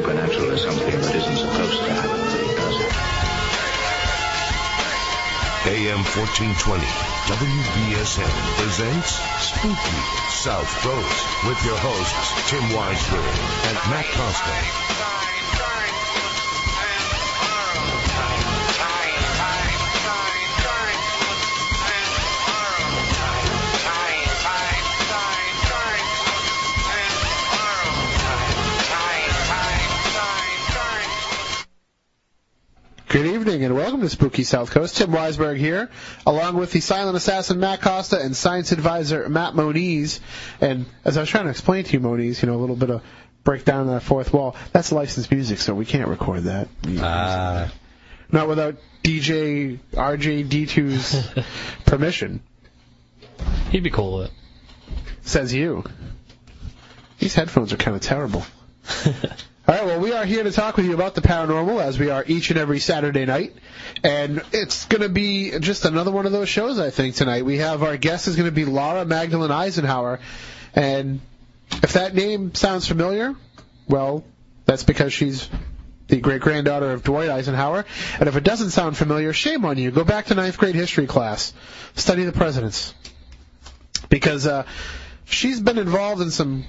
supernatural is something that isn't supposed to happen, but it does. AM 1420, WBSM presents Spooky South Coast with your hosts, Tim Weisberg and Matt Costa. Welcome to Spooky South Coast. Tim Weisberg here, along with the silent assassin Matt Costa and science advisor Matt Moniz. And as I was trying to explain to you, Moniz, you know, a little bit of breakdown of that fourth wall. That's licensed music, so we can't record that. Ah. Not without DJ RJD2's permission, He'd be cool with it. says you. These headphones are kind of terrible. All right, well, we are here to talk with you about the paranormal as we are each and every Saturday night. And it's going to be just another one of those shows, I think, tonight. We have our guest is going to be Laura Magdalene Eisenhower. And if that name sounds familiar, well, that's because she's the great granddaughter of Dwight Eisenhower. And if it doesn't sound familiar, shame on you. Go back to ninth grade history class, study the presidents. Because uh, she's been involved in some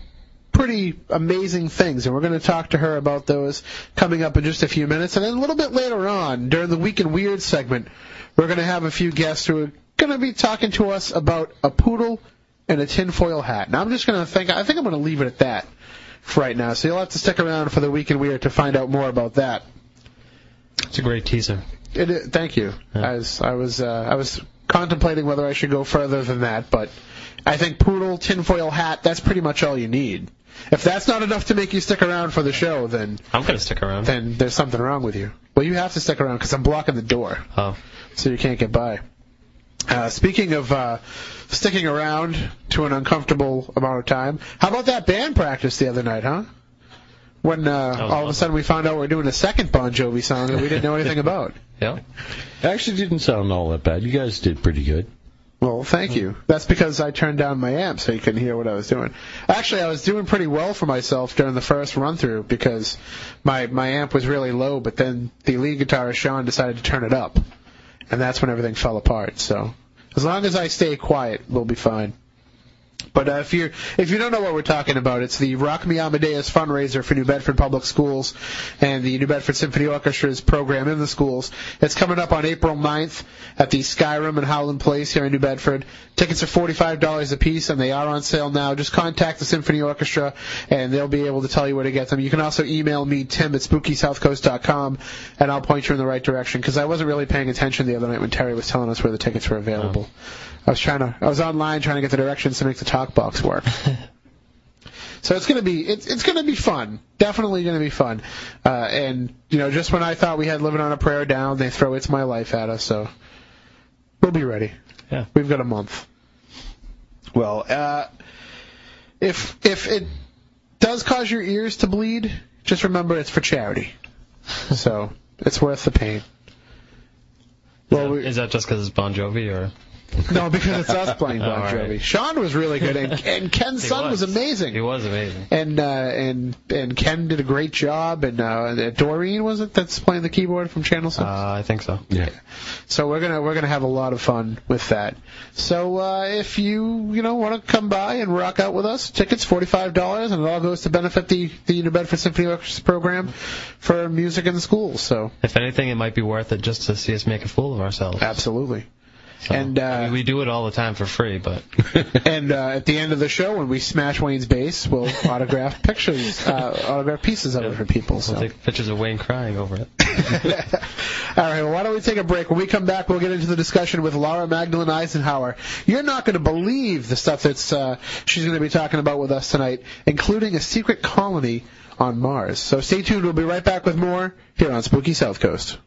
pretty amazing things, and we're going to talk to her about those coming up in just a few minutes. And then a little bit later on, during the Week in Weird segment, we're going to have a few guests who are going to be talking to us about a poodle and a tinfoil hat. Now, I'm just going to think, I think I'm going to leave it at that for right now. So you'll have to stick around for the Week in Weird to find out more about that. It's a great teaser. It, is- thank you. Yeah. I was I was uh, I was contemplating whether I should go further than that, but I think poodle, tinfoil hat, that's pretty much all you need. If that's not enough to make you stick around for the show, then I'm gonna stick around. then there's something wrong with you. Well, you have to stick around because I'm blocking the door, Oh, so you can't get by. Uh, speaking of uh, sticking around to an uncomfortable amount of time, how about that band practice the other night, huh? When uh, all of a sudden we found out we're doing a second Bon Jovi song that we didn't know anything about. yeah. Actually, didn't sound all that bad. You guys did pretty good. Well, thank you. Mm. That's because I turned down my amp so you couldn't hear what I was doing. Actually, I was doing pretty well for myself during the first run through because my my amp was really low, but then the lead guitarist Sean decided to turn it up, and that's when everything fell apart. So as long as I stay quiet, we'll be fine. But uh, if you if you don't know what we're talking about, it's the Rock Me Amadeus fundraiser for New Bedford Public Schools and the New Bedford Symphony Orchestra's program in the schools. It's coming up on April 9th at the Skyroom in Howland Place here in New Bedford. Tickets are $45 a piece and they are on sale now. Just contact the Symphony Orchestra and they'll be able to tell you where to get them. You can also email me, Tim at SpookySouthCoast.com, and I'll point you in the right direction because I wasn't really paying attention the other night when Terry was telling us where the tickets were available. I was trying to, I was online trying to get the directions to make the talk box work. so it's gonna be, it's, it's gonna be fun. Definitely gonna be fun. Uh, and, you know, just when I thought we had Living on a Prayer down, they throw It's My Life at us, so we'll be ready. Yeah. We've got a month. Well, uh, if, if it does cause your ears to bleed, just remember it's for charity. So, it's worth the pain. Well, we, Is that just because it's Bon Jovi or? no, because it's us playing Bon Jovi. right. Sean was really good, and, and Ken's son was, amazing. He was amazing. And uh, and and Ken did a great job, and uh, Doreen was it that's playing the keyboard from Channel Six. Uh, I think so. Yeah. So we're gonna we're gonna have a lot of fun with that. So uh, if you you know want to come by and rock out with us, tickets forty five dollars, and it all goes to benefit the the New Bedford Symphony Orchestra program for music in the schools. So If anything, it might be worth it just to see us make a fool of ourselves. absolutely. So, And, uh, I mean, we do it all the time for free, but And uh, at the end of the show, when we smash Wayne's bass, we'll autograph pictures, uh, autograph pieces of it for people. So. we'll take pictures of Wayne crying over it. All right, well, why don't we take a break? When we come back, we'll get into the discussion with Laura Magdalene Eisenhower. You're not going to believe the stuff that's uh, she's going to be talking about with us tonight, including a secret colony on Mars. So stay tuned. We'll be right back with more here on Spooky South Coast.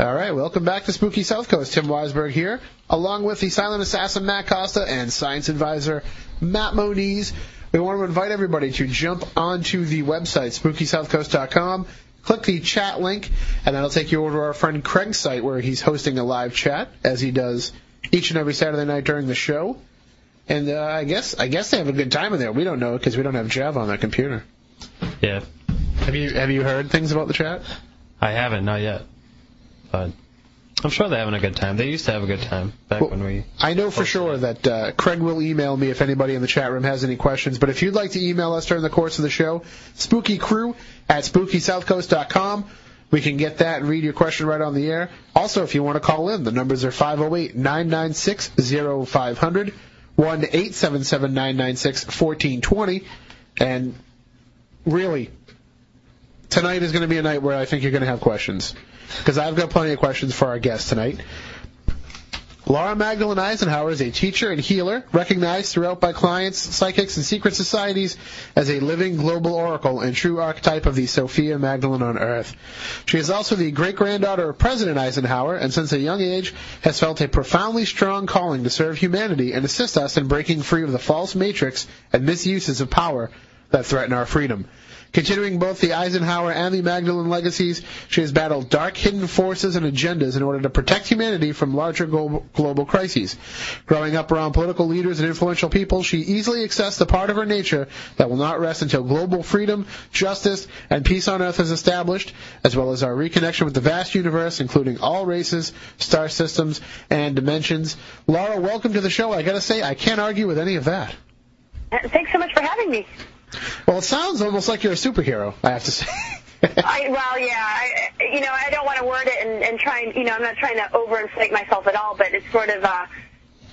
All right, welcome back to Spooky South Coast. Tim Weisberg here, along with the silent assassin Matt Costa and science advisor Matt Moniz. We want to invite everybody to jump onto the website, SpookySouthCoast.com, click the chat link, and that'll take you over to our friend Craig's site where he's hosting a live chat, as he does each and every Saturday night during the show. And uh, I guess I guess they have a good time in there. We don't know because we don't have Java on that computer. Yeah. Have you have you heard things about the chat? I haven't, not yet. But I'm sure they're having a good time. They used to have a good time back Well, when we. I know for sure that uh, Craig will email me if anybody in the chat room has any questions. But if you'd like to email us during the course of the show, spookycrew at spookysouthcoast.com. We can get that and read your question right on the air. Also, if you want to call in, the numbers are 508 996 0500, 1 877 996 1420. And really, tonight is going to be a night where I think you're going to have questions. Because I've got plenty of questions for our guest tonight. Laura Magdalene Eisenhower is a teacher and healer, recognized throughout by clients, psychics, and secret societies as a living global oracle and true archetype of the Sophia Magdalene on Earth. She is also the great-granddaughter of President Eisenhower, and since a young age has felt a profoundly strong calling to serve humanity and assist us in breaking free of the false matrix and misuses of power that threaten our freedom. Continuing both the Eisenhower and the Magdalene legacies, she has battled dark hidden forces and agendas in order to protect humanity from larger global, global crises. Growing up around political leaders and influential people, she easily accessed the part of her nature that will not rest until global freedom, justice, and peace on earth is established, as well as our reconnection with the vast universe, including all races, star systems, and dimensions. Laura, welcome to the show. I gotta say, I can't argue with any of that. Uh, thanks so much for having me. Well, it sounds almost like you're a superhero, I have to say. I, well, yeah, I, you know, I don't want to word it and, and try and, you know, I'm not trying to overinflate myself at all, but it's sort of, uh,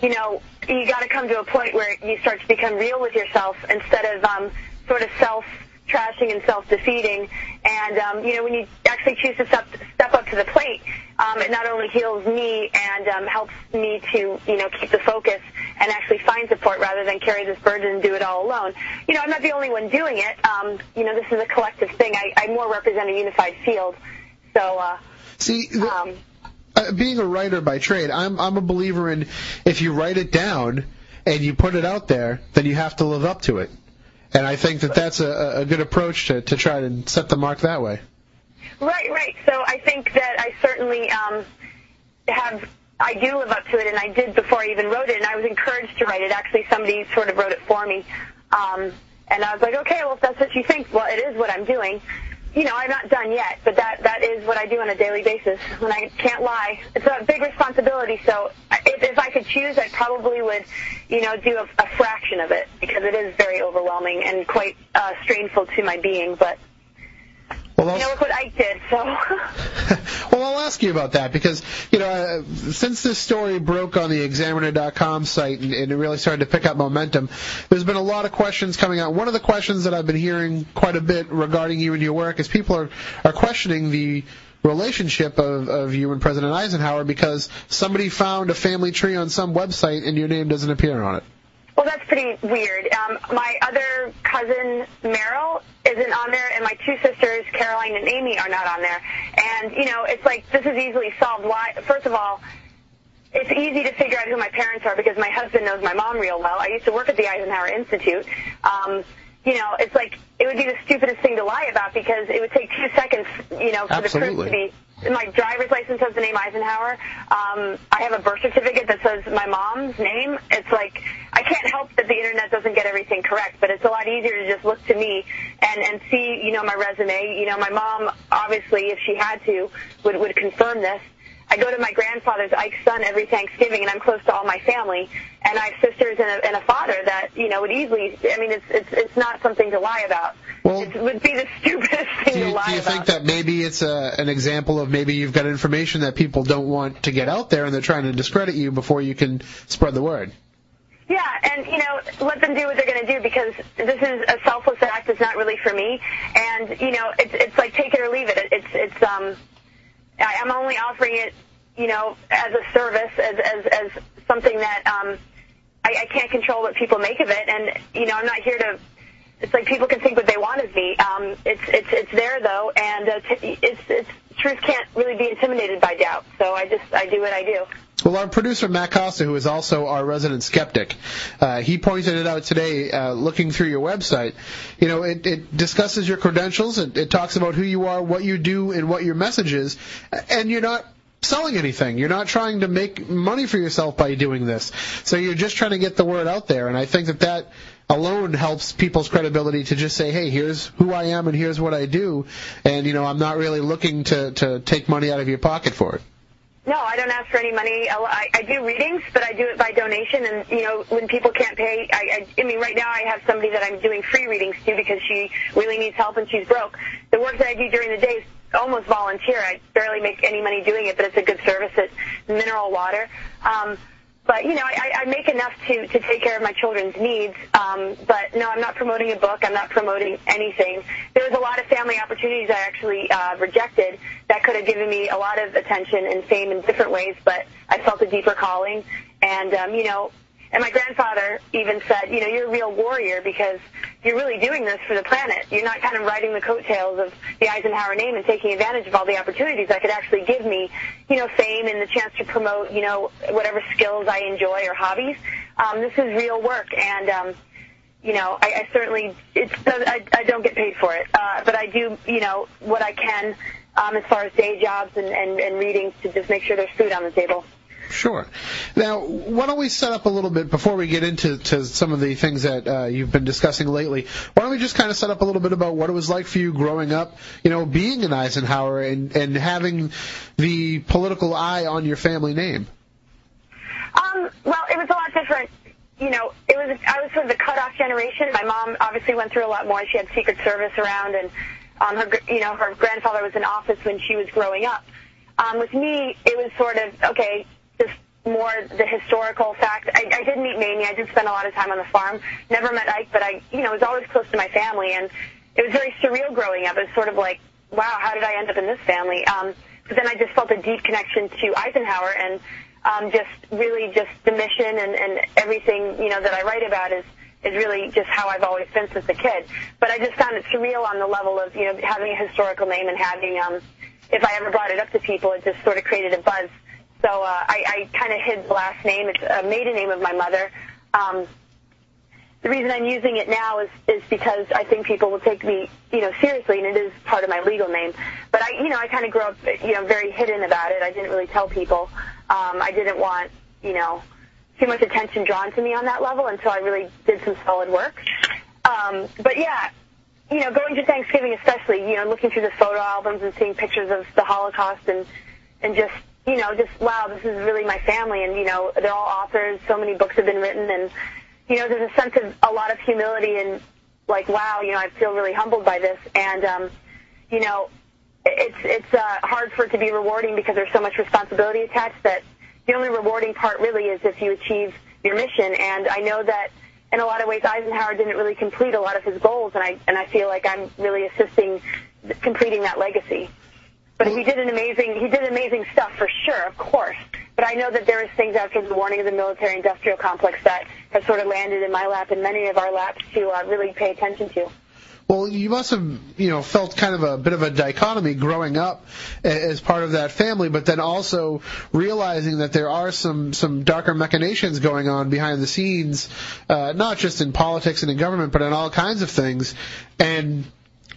you know, you got to come to a point where you start to become real with yourself instead of um, sort of self trashing and self-defeating. And um, you know, when you actually choose to step step up to the plate, um, it not only heals me and um, helps me to you know keep the focus and actually find support rather than carry this burden and do it all alone. You know, I'm not the only one doing it. Um, you know, this is a collective thing. I, I more represent a unified field. So. Uh, See, the, um, uh, being a writer by trade, I'm I'm a believer in if you write it down and you put it out there, then you have to live up to it. And I think that that's a, a good approach to, to try to set the mark that way. Right, right. So I think that I certainly um, have. I do live up to it, and I did before I even wrote it, and I was encouraged to write it. Actually, somebody sort of wrote it for me, um, and I was like, okay, well, if that's what you think, well, it is what I'm doing. You know, I'm not done yet, but that that is what I do on a daily basis, and I can't lie. It's a big responsibility. So if, if I could choose, I probably would, you know, do a, a fraction of it because it is very overwhelming and quite uh, strainful to my being. But Well, I'll- look what Ike did. So. well, I'll ask you about that because you know uh, since this story broke on the Examiner.com site and, and it really started to pick up momentum, there's been a lot of questions coming out. One of the questions that I've been hearing quite a bit regarding you and your work is people are are questioning the relationship of, of you and President Eisenhower because somebody found a family tree on some website and your name doesn't appear on it. Well, that's pretty weird. Um, my other cousin Meryl isn't on there, and my two sisters Caroline and Amy are not on there. And you know, it's like this is easily solved. Why? First of all, it's easy to figure out who my parents are because my husband knows my mom real well. I used to work at the Eisenhower Institute. Um, you know, it's like it would be the stupidest thing to lie about because it would take two seconds, you know, for the Absolutely. proof to be. My driver's license has the name Eisenhower. Um, I have a birth certificate that says my mom's name. It's like I can't help that the internet doesn't get everything correct, but it's a lot easier to just look to me and and see, you know, my resume. You know, my mom obviously, if she had to, would would confirm this. I go to my grandfather's Ike's son every Thanksgiving, and I'm close to all my family. And I have sisters and a, and a father that you know would easily. I mean, it's it's it's not something to lie about. Well- it would be the stupidest thing Do to lie about. do you about. think that maybe it's a, an example of maybe you've got information that people don't want to get out there and they're trying to discredit you before you can spread the word? Yeah, and you know, let them do what they're going to do because this is a selfless act. It's not really for me, and you know, it's it's like take it or leave it. It's it's um, I, I'm only offering it, you know, as a service, as as as something that um, I, I can't control what people make of it, and you know, I'm not here to. It's like people can think what they want of me. Um, it's it's it's there though, and uh, t- it's it's truth can't really be intimidated by doubt. So I just I do what I do. Well, our producer Matt Costa, who is also our resident skeptic, uh, he pointed it out today. Uh, looking through your website, you know, it, it discusses your credentials. It, it talks about who you are, what you do, and what your message is, and you're not selling anything. You're not trying to make money for yourself by doing this. So you're just trying to get the word out there. And I think that that alone helps people's credibility to just say, hey, here's who I am and here's what I do, and you know I'm not really looking to to take money out of your pocket for it. No, I don't ask for any money. I, I do readings, but I do it by donation. And you know, when people can't pay, I, I, I mean, right now I have somebody that I'm doing free readings to because she really needs help and she's broke. The work that I do during the day is almost volunteer. I barely make any money doing it, but it's a good service. It's mineral water. Um, but you know, I, I make enough to to take care of my children's needs. Um, but no, I'm not promoting a book. I'm not promoting anything. There was a lot of family opportunities I actually uh, rejected that could have given me a lot of attention and fame in different ways. But I felt a deeper calling, and um, you know, and my grandfather even said, you know, you're a real warrior because you're really doing this for the planet. You're not kind of riding the coattails of the Eisenhower name and taking advantage of all the opportunities that could actually give me, you know, fame and the chance to promote, you know, whatever skills I enjoy or hobbies. Um, this is real work, and um, you know, I, I certainly it's I, I don't get paid for it, uh, but I do, you know, what I can um, as far as day jobs and, and, and readings to just make sure there's food on the table. Sure. Now, why don't we set up a little bit before we get into to some of the things that uh, you've been discussing lately? Why don't we just kind of set up a little bit about what it was like for you growing up, you know, being an Eisenhower and, and having the political eye on your family name? Um, well, it was a lot different. You know, it was I was sort of the cutoff generation. My mom obviously went through a lot more. She had Secret Service around, and um, her you know her grandfather was in office when she was growing up. Um, with me, it was sort of okay more the historical fact. I, I did meet Mamie. I did spend a lot of time on the farm. Never met Ike, but I, you know, was always close to my family, and it was very surreal growing up. It was sort of like, wow, how did I end up in this family? Um, but then I just felt a deep connection to Eisenhower, and um, just really just the mission and, and everything, you know, that I write about is is really just how I've always been since a kid. But I just found it surreal on the level of, you know, having a historical name and having, um, if I ever brought it up to people, it just sort of created a buzz so uh, I, I kind of hid the last name. It's a maiden name of my mother. Um, the reason I'm using it now is is because I think people will take me, you know, seriously, and it is part of my legal name. But I, you know, I kind of grew up, you know, very hidden about it. I didn't really tell people. Um, I didn't want, you know, too much attention drawn to me on that level until I really did some solid work. Um, but yeah, you know, going to Thanksgiving especially, you know, looking through the photo albums and seeing pictures of the Holocaust and and just you know, just wow, this is really my family, and you know, they're all authors. So many books have been written, and you know, there's a sense of a lot of humility and like, wow, you know, I feel really humbled by this, and um, you know, it's it's uh, hard for it to be rewarding because there's so much responsibility attached. That the only rewarding part really is if you achieve your mission, and I know that in a lot of ways Eisenhower didn't really complete a lot of his goals, and I and I feel like I'm really assisting completing that legacy. But he did an amazing he did amazing stuff for sure, of course. But I know that there is things after the warning of the military industrial complex that have sort of landed in my lap and many of our laps to uh, really pay attention to. Well, you must have, you know, felt kind of a bit of a dichotomy growing up as part of that family, but then also realizing that there are some some darker machinations going on behind the scenes, uh, not just in politics and in government, but in all kinds of things, and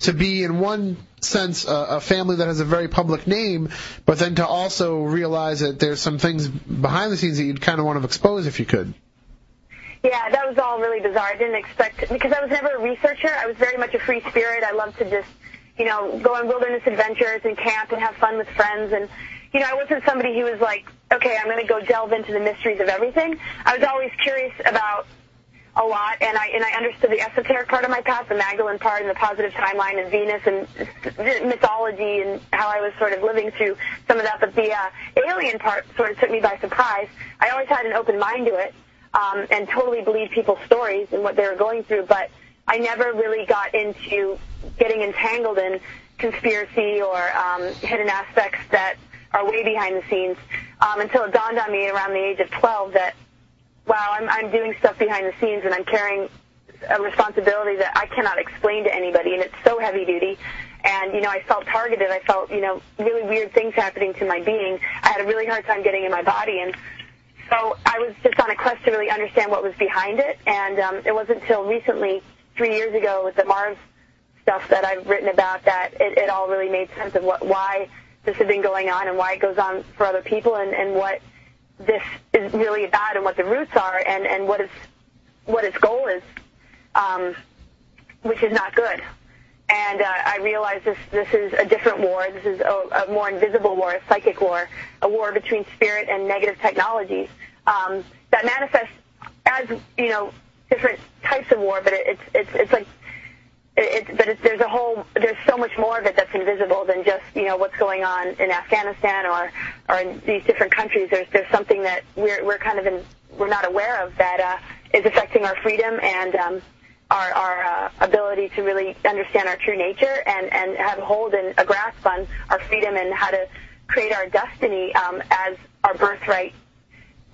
to be in one sense a, a, family that has a very public name, but then to also realize that there's some things behind the scenes that you'd kind of want to expose if you could. Yeah, that was all really bizarre. I didn't expect because I was never a researcher. I was very much a free spirit. I loved to just, you know, go on wilderness adventures and camp and have fun with friends. And you know, I wasn't somebody who was like, okay, I'm going to go delve into the mysteries of everything. I was always curious about a lot, and I and I understood the esoteric part of my past, the Magdalene part, and the positive timeline, and Venus, and mythology, and how I was sort of living through some of that. But the uh, alien part sort of took me by surprise. I always had an open mind to it, um, and totally believed people's stories and what they were going through. But I never really got into getting entangled in conspiracy or um, hidden aspects that are way behind the scenes um, until it dawned on me around the age of 12 that wow, I'm, I'm doing stuff behind the scenes and I'm carrying a responsibility that I cannot explain to anybody, and it's so heavy duty. And you know, I felt targeted. I felt you know really weird things happening to my being. I had a really hard time getting in my body, and so I was just on a quest to really understand what was behind it. And um, it wasn't until recently, three years ago, with the Mars stuff that I've written about, that it, it all really made sense of what why this had been going on and why it goes on for other people, and, and what this is really about and what the roots are and, and what its what its goal is. um, which is not good. And uh, I realized this this is a different war. This is a, a more invisible war, a psychic war, a war between spirit and negative technologies um, that manifests as you know different types of war, but it, it's it's it's like it, but it, there's a whole there's so much more of it that's invisible than just you know what's going on in Afghanistan or or in these different countries. There's there's something that we're we're kind of in we're not aware of that uh, is affecting our freedom and um, our our uh, ability to really understand our true nature and and have a hold and a grasp on our freedom and how to create our destiny um, as our birthright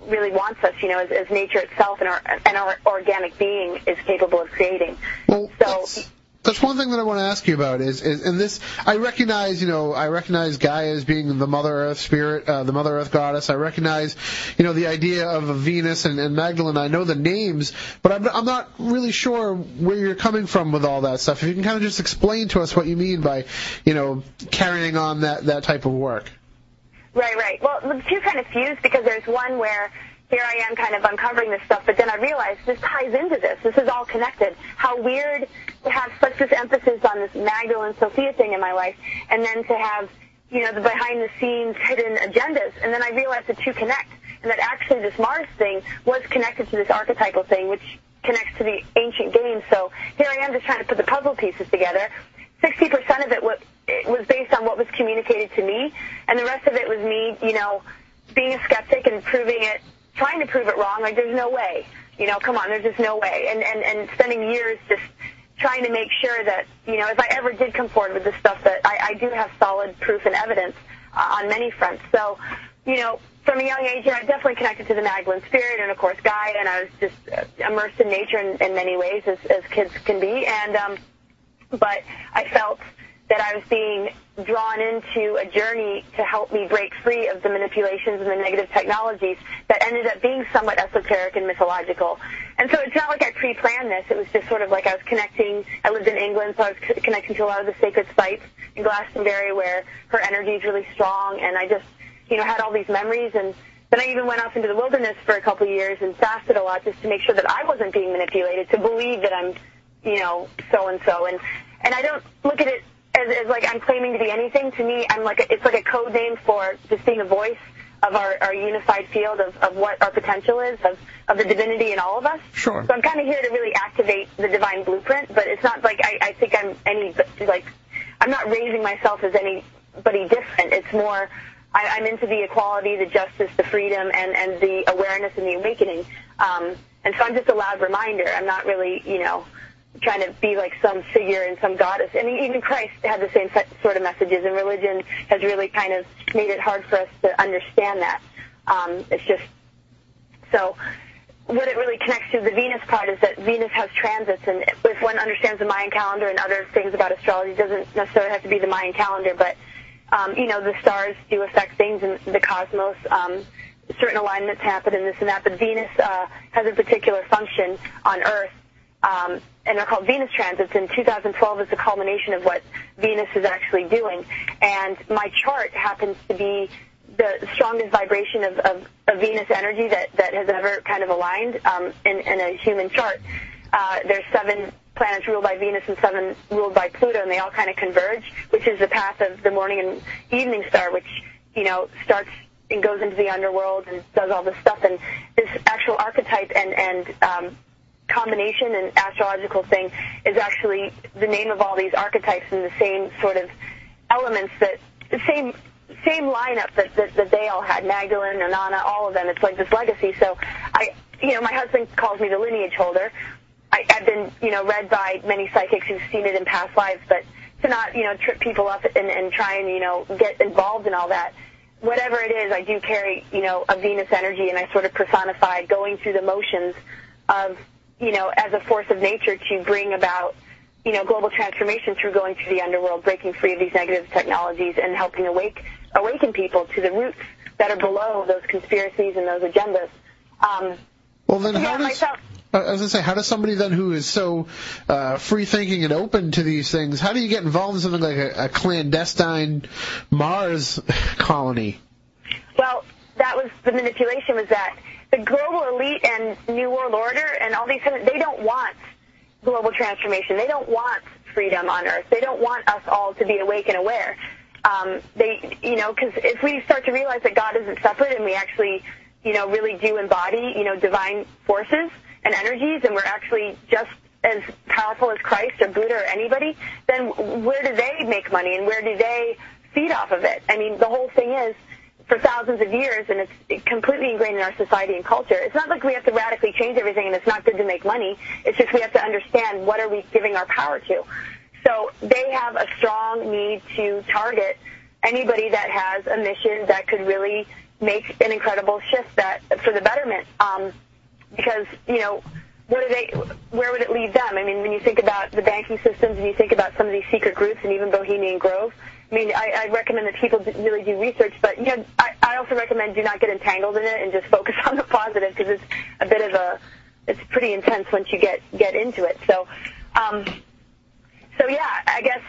really wants us, you know, as, as nature itself and our and our organic being is capable of creating. Well, So- that's, one thing that I want to ask you about is, is and this I recognize you know I recognize Gaia as being the Mother Earth spirit, uh, the Mother Earth goddess. I recognize you know the idea of Venus and, and Magdalene. I know the names, but I'm I'm not really sure where you're coming from with all that stuff. If you can kind of just explain to us what you mean by you know carrying on that that type of work. Right, right. Well, the two kind of fuse because there's one where here I am kind of uncovering this stuff, but then I realized this ties into this. This is all connected. How weird to have such this emphasis on this Magdalene Sophia thing in my life, and then to have, you know, the behind the scenes hidden agendas. And then I realized the two connect, and that actually this Mars thing was connected to this archetypal thing, which connects to the ancient games. So here I am just trying to put the puzzle pieces together. 60% of it was, it was based on what was communicated to me, and the rest of it was me, you know, being a skeptic and proving it, trying to prove it wrong. Like, there's no way. You know, come on, there's just no way. And, and, and spending years just trying to make sure that, you know, if I ever did come forward with this stuff, that I, I do have solid proof and evidence uh, on many fronts. So, you know, from a young age, I definitely connected to the Magdalene spirit and, of course, Gaia, and I was just uh, immersed in nature in, in many ways, as, as kids can be. And, um, but I felt that I was being drawn into a journey to help me break free of the manipulations and the negative technologies that ended up being somewhat esoteric and mythological. And so it's not like I pre-planned this. It was just sort of like I was connecting. I lived in England, so I was connecting to a lot of the sacred sites in Glastonbury where her energy is really strong, and I just, you know, had all these memories and then I even went off into the wilderness for a couple of years and fasted a lot just to make sure that I wasn't being manipulated to believe that I'm, you know, so and so. And and I don't look at it as, as like I'm claiming to be anything. To me, I'm like a, it's like a code name for just being a voice of our, our unified field of, of what our potential is, of, of the divinity in all of us. Sure. So I'm kind of here to really activate the divine blueprint, but it's not like I, I think I'm any like I'm not raising myself as anybody different. It's more I, I'm into the equality, the justice, the freedom, and and the awareness and the awakening. Um, and so I'm just a loud reminder. I'm not really, you know, trying to be like some figure and some goddess. I mean, even Christ had the same sort of messages, and religion has really kind of made it hard for us to understand that. Um, it's just so. What it really connects to the Venus part is that Venus has transits, and if one understands the Mayan calendar and other things about astrology, it doesn't necessarily have to be the Mayan calendar, but um, you know, the stars do affect things in the cosmos. Um, certain alignments happen and this and that, but Venus uh, has a particular function on Earth, um, and they're called Venus transits. And 2012 is the culmination of what Venus is actually doing. And my chart happens to be the strongest vibration of, of, of Venus energy that, that has ever kind of aligned um, in, in a human chart. Uh, there's seven planets ruled by Venus and seven ruled by Pluto, and they all kind of converge, which is the path of the morning and evening star, which you know starts and goes into the underworld and does all this stuff. And this actual archetype and and um, combination and astrological thing is actually the name of all these archetypes and the same sort of elements that the same same lineup that, that that they all had Magdalene, Inanna, all of them. It's like this legacy. So I, you know, my husband calls me the lineage holder. I, I've been, you know, read by many psychics who've seen it in past lives, but to not, you know, trip people up and, and try and, you know, get involved in all that. Whatever it is, I do carry, you know, a Venus energy, and I sort of personify going through the motions of, you know, as a force of nature to bring about, you know, global transformation through going through the underworld, breaking free of these negative technologies, and helping awake awaken people to the roots that are below those conspiracies and those agendas. Um, Well, then how does myself. I was gonna say, how does somebody then who is so uh, free thinking and open to these things, how do you get involved in something like a, a clandestine Mars colony? Well, that was the manipulation was that the global elite and New World Order and all these they don't want global transformation. They don't want freedom on Earth. They don't want us all to be awake and aware. Um, they, you know, because if we start to realize that God isn't separate and we actually, you know, really do embody, you know, divine forces and energies, and we're actually just as powerful as Christ or Buddha or anybody, then where do they make money and where do they feed off of it? I mean, the whole thing is for thousands of years, and it's completely ingrained in our society and culture. It's not like we have to radically change everything, and it's not good to make money. It's just we have to understand what are we giving our power to. So they have a strong need to target anybody that has a mission that could really make an incredible shift that for the betterment. Um, because you know, what do they? Where would it lead them? I mean, when you think about the banking systems, and you think about some of these secret groups, and even Bohemian Grove. I mean, I, I recommend that people really do research, but know, I, I also recommend do not get entangled in it and just focus on the positive because it's a bit of a, it's pretty intense once you get get into it. So, um, so yeah, I guess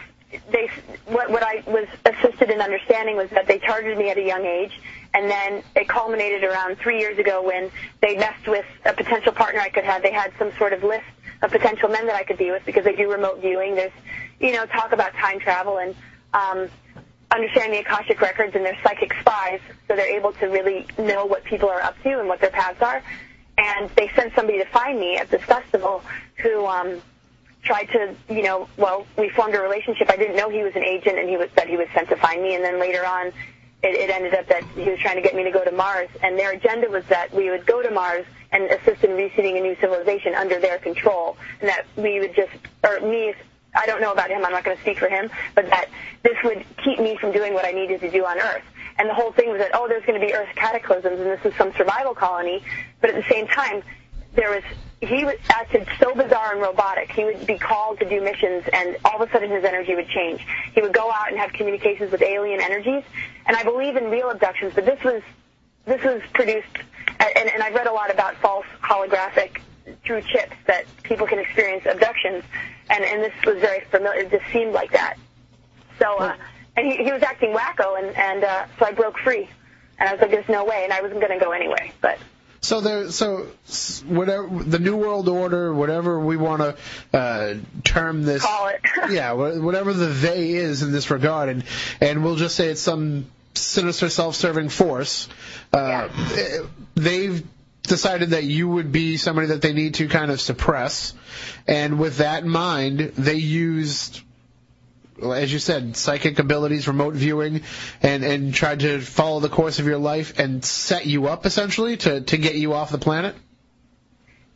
they what what I was assisted in understanding was that they targeted me at a young age, and then it culminated around three years ago when they messed with a potential partner I could have. They had some sort of list of potential men that I could be with because they do remote viewing. There's, you know, talk about time travel and um, understand the Akashic records and they're psychic spies, so they're able to really know what people are up to and what their paths are. And they sent somebody to find me at this festival who um, tried to, you know, well, we formed a relationship. I didn't know he was an agent and he was that he was sent to find me. And then later on, it, it ended up that he was trying to get me to go to Mars. And their agenda was that we would go to Mars and assist in reseeding a new civilization under their control, and that we would just, or me I don't know about him. I'm not going to speak for him, but that this would keep me from doing what I needed to do on Earth. And the whole thing was that oh, there's going to be Earth cataclysms, and this is some survival colony. But at the same time, there was he acted so bizarre and robotic. He would be called to do missions, and all of a sudden his energy would change. He would go out and have communications with alien energies. And I believe in real abductions, but this was this was produced, and, and I've read a lot about false holographic through chips that people can experience abductions, and and this was very familiar. It just seemed like that. So, uh, and he he was acting wacko, and and uh, so I broke free, and I was like, there's no way, and I wasn't going to go anyway, but. So there, so whatever the new world order, whatever we want to uh, term this, Call it. yeah, whatever the they is in this regard, and and we'll just say it's some sinister, self-serving force. Uh, eh, They've decided that you would be somebody that they need to kind of suppress, and with that in mind, they used as you said, psychic abilities, remote viewing, and and tried to follow the course of your life and set you up essentially to to get you off the planet.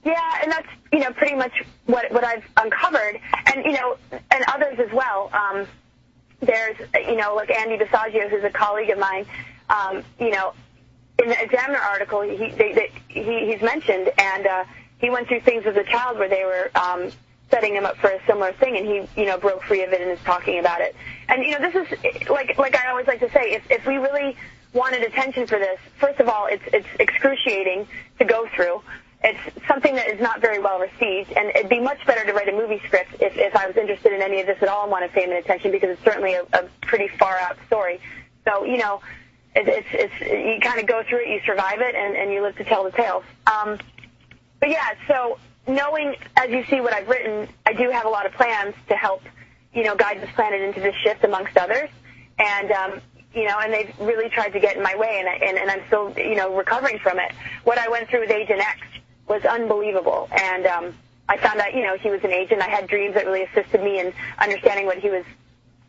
Yeah, and that's you know pretty much what what I've uncovered, and you know, and others as well. Um, there's you know like Andy Basiago, who's a colleague of mine. Um, you know, in the Examiner article, he they, they, he he's mentioned, and uh, he went through things as a child where they were um, setting him up for a similar thing, and he you know broke free of it and is talking about it. And you know, this is like like I always like to say, if if we really wanted attention for this, first of all, it's it's excruciating to go through. It's something that is not very well received, and it'd be much better to write a movie script if, if I was interested in any of this at all and wanted fame and attention because it's certainly a, a pretty far out story. So, you know, it, it's, it's, you kind of go through it, you survive it, and, and you live to tell the tales. Um, but yeah, so knowing, as you see what I've written, I do have a lot of plans to help, you know, guide this planet into this shift amongst others. And, um, you know, and they've really tried to get in my way, and, and, and I'm still, you know, recovering from it. What I went through with Agent X was unbelievable. And um, I found out, you know, he was an agent. I had dreams that really assisted me in understanding what he was,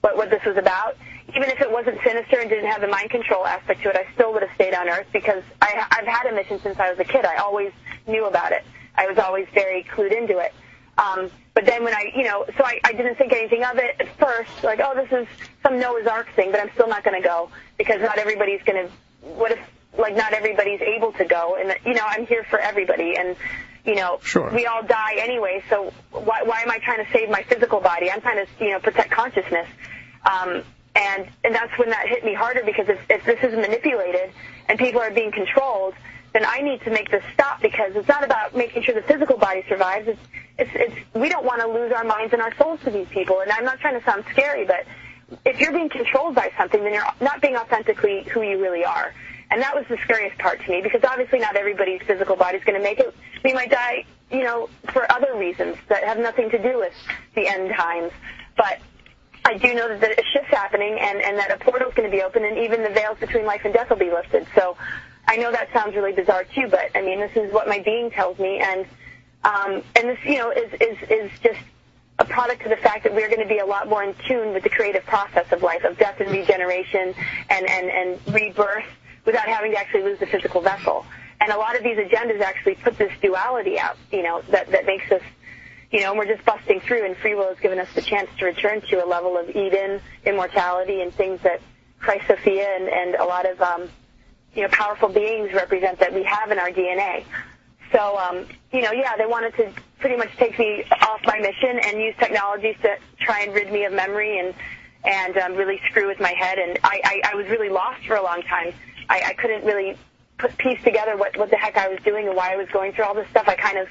what, what this was about. Even if it wasn't sinister and didn't have the mind control aspect to it, I still would have stayed on Earth because I, I've had a mission since I was a kid. I always knew about it. I was always very clued into it. Um, but then when I, you know, so I, I didn't think anything of it at first, like, oh, this is some Noah's Ark thing, but I'm still not going to go because not everybody's going to, what if, like, not everybody's able to go? And, you know, I'm here for everybody. And, you know, Sure. we all die anyway, so why, why am I trying to save my physical body? I'm trying to, you know, protect consciousness. Um, and, and that's when that hit me harder because if, if this is manipulated and people are being controlled, then I need to make this stop because it's not about making sure the physical body survives. It's, it's, it's, we don't want to lose our minds and our souls to these people. And I'm not trying to sound scary, but if you're being controlled by something, then you're not being authentically who you really are. And that was the scariest part to me because obviously not everybody's physical body is going to make it. We might die, you know, for other reasons that have nothing to do with the end times. But I do know that a shift's happening and, and that a portal's going to be open and even the veils between life and death will be lifted. So I know that sounds really bizarre too, but I mean, this is what my being tells me. And, um, and this, you know, is, is, is just a product of the fact that we're going to be a lot more in tune with the creative process of life, of death and regeneration and, and, and rebirth without having to actually lose the physical vessel. And a lot of these agendas actually put this duality out, you know, that, that makes us, you know, and we're just busting through and free will has given us the chance to return to a level of Eden, immortality, and things that Christ Sophia and, and a lot of, um, you know, powerful beings represent that we have in our DNA. So, um, you know, yeah, they wanted to pretty much take me off my mission and use technologies to try and rid me of memory and and um, really screw with my head. And I, I, I was really lost for a long time. I, I couldn't really put piece together what what the heck I was doing and why I was going through all this stuff. I kind of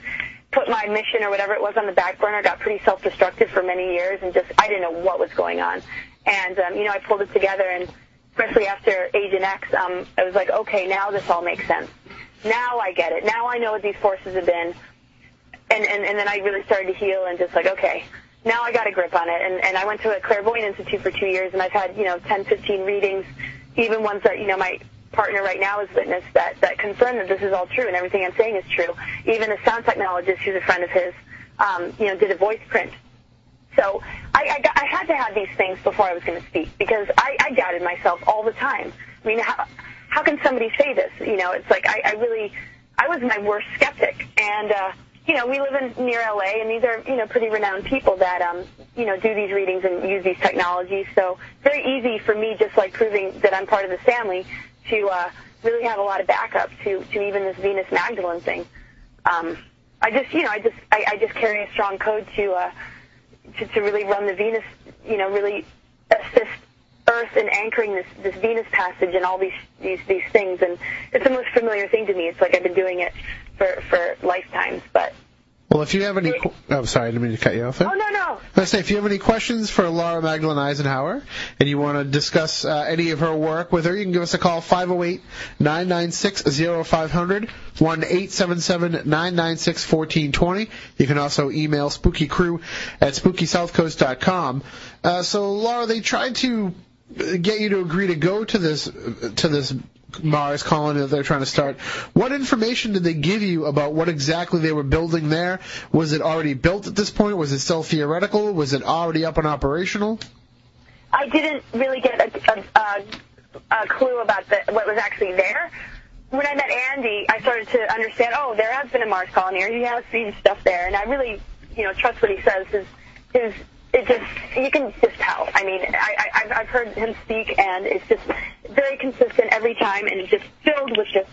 put my mission or whatever it was on the back burner. Got pretty self-destructive for many years, and just I didn't know what was going on. And um, you know, I pulled it together, and especially after Agent X, um, I was like, okay, now this all makes sense. Now I get it. Now I know what these forces have been. And, and, and then I really started to heal and just like, okay, now I got a grip on it. And, and I went to a clairvoyant institute for two years and I've had, you know, 10, 15 readings, even ones that, you know, my partner right now has witnessed that, that confirm that this is all true and everything I'm saying is true. Even a sound technologist who's a friend of his, um, you know, did a voice print. So I, I, got, I had to have these things before I was going to speak because I, I doubted myself all the time. I mean, how, how can somebody say this? You know, it's like I, I really, I was my worst skeptic, and uh, you know, we live in near LA, and these are you know pretty renowned people that um, you know do these readings and use these technologies. So very easy for me, just like proving that I'm part of the family, to uh, really have a lot of backup to to even this Venus Magdalene thing. Um, I just you know I just I, I just carry a strong code to uh, to to really run the Venus, you know, really assist Earth and anchoring this this Venus passage and all these these these things, and it's the most familiar thing to me. It's like I've been doing it for for lifetimes, but. Well, if you have any, qu- oh, sorry, I didn't mean to cut you off there. Oh no no! I say, if you have any questions for Laura Magdalene Eisenhower and you want to discuss uh, any of her work with her, you can give us a call 508-996-0500, 1-877-996-1420. You can also email spookycrew at spookysouthcoast.com. Uh, so, Laura, they tried to get you to agree to go to this to this Mars colony that they're trying to start. What information did they give you about what exactly they were building there? Was it already built at this point? Was it still theoretical? Was it already up and operational? I didn't really get a, a, a clue about the, what was actually there. When I met Andy, I started to understand. Oh, there has been a Mars colony, or he has seen stuff there, and I really, you know, trust what he says. His his it just you can just tell. I mean, I, I I've, I've heard him speak, and it's just very consistent every time, and just filled with just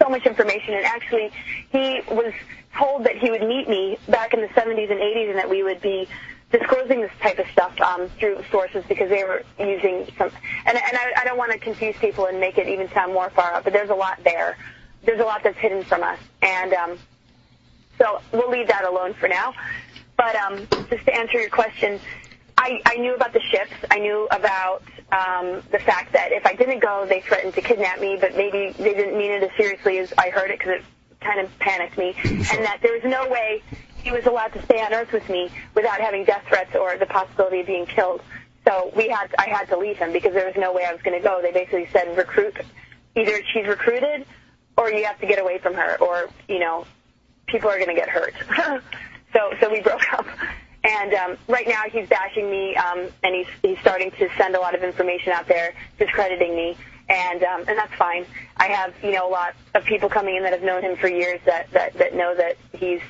so much information. And actually, he was told that he would meet me back in the 70s and 80s, and that we would be disclosing this type of stuff um, through sources because they were using some. And, and I, I don't want to confuse people and make it even sound more far up, but there's a lot there. There's a lot that's hidden from us, and um, so we'll leave that alone for now. But um, just to answer your question, I, I knew about the ships. I knew about um, the fact that if I didn't go, they threatened to kidnap me, but maybe they didn't mean it as seriously as I heard it because it kind of panicked me. And that there was no way he was allowed to stay on Earth with me without having death threats or the possibility of being killed. So we had, I had to leave him because there was no way I was going to go. They basically said recruit, either she's recruited or you have to get away from her, or you know, people are going to get hurt. so so we broke up. And um, right now he's bashing me, um, and he's he's starting to send a lot of information out there discrediting me, and um, and that's fine. I have you know a lot of people coming in that have known him for years that that that know that he's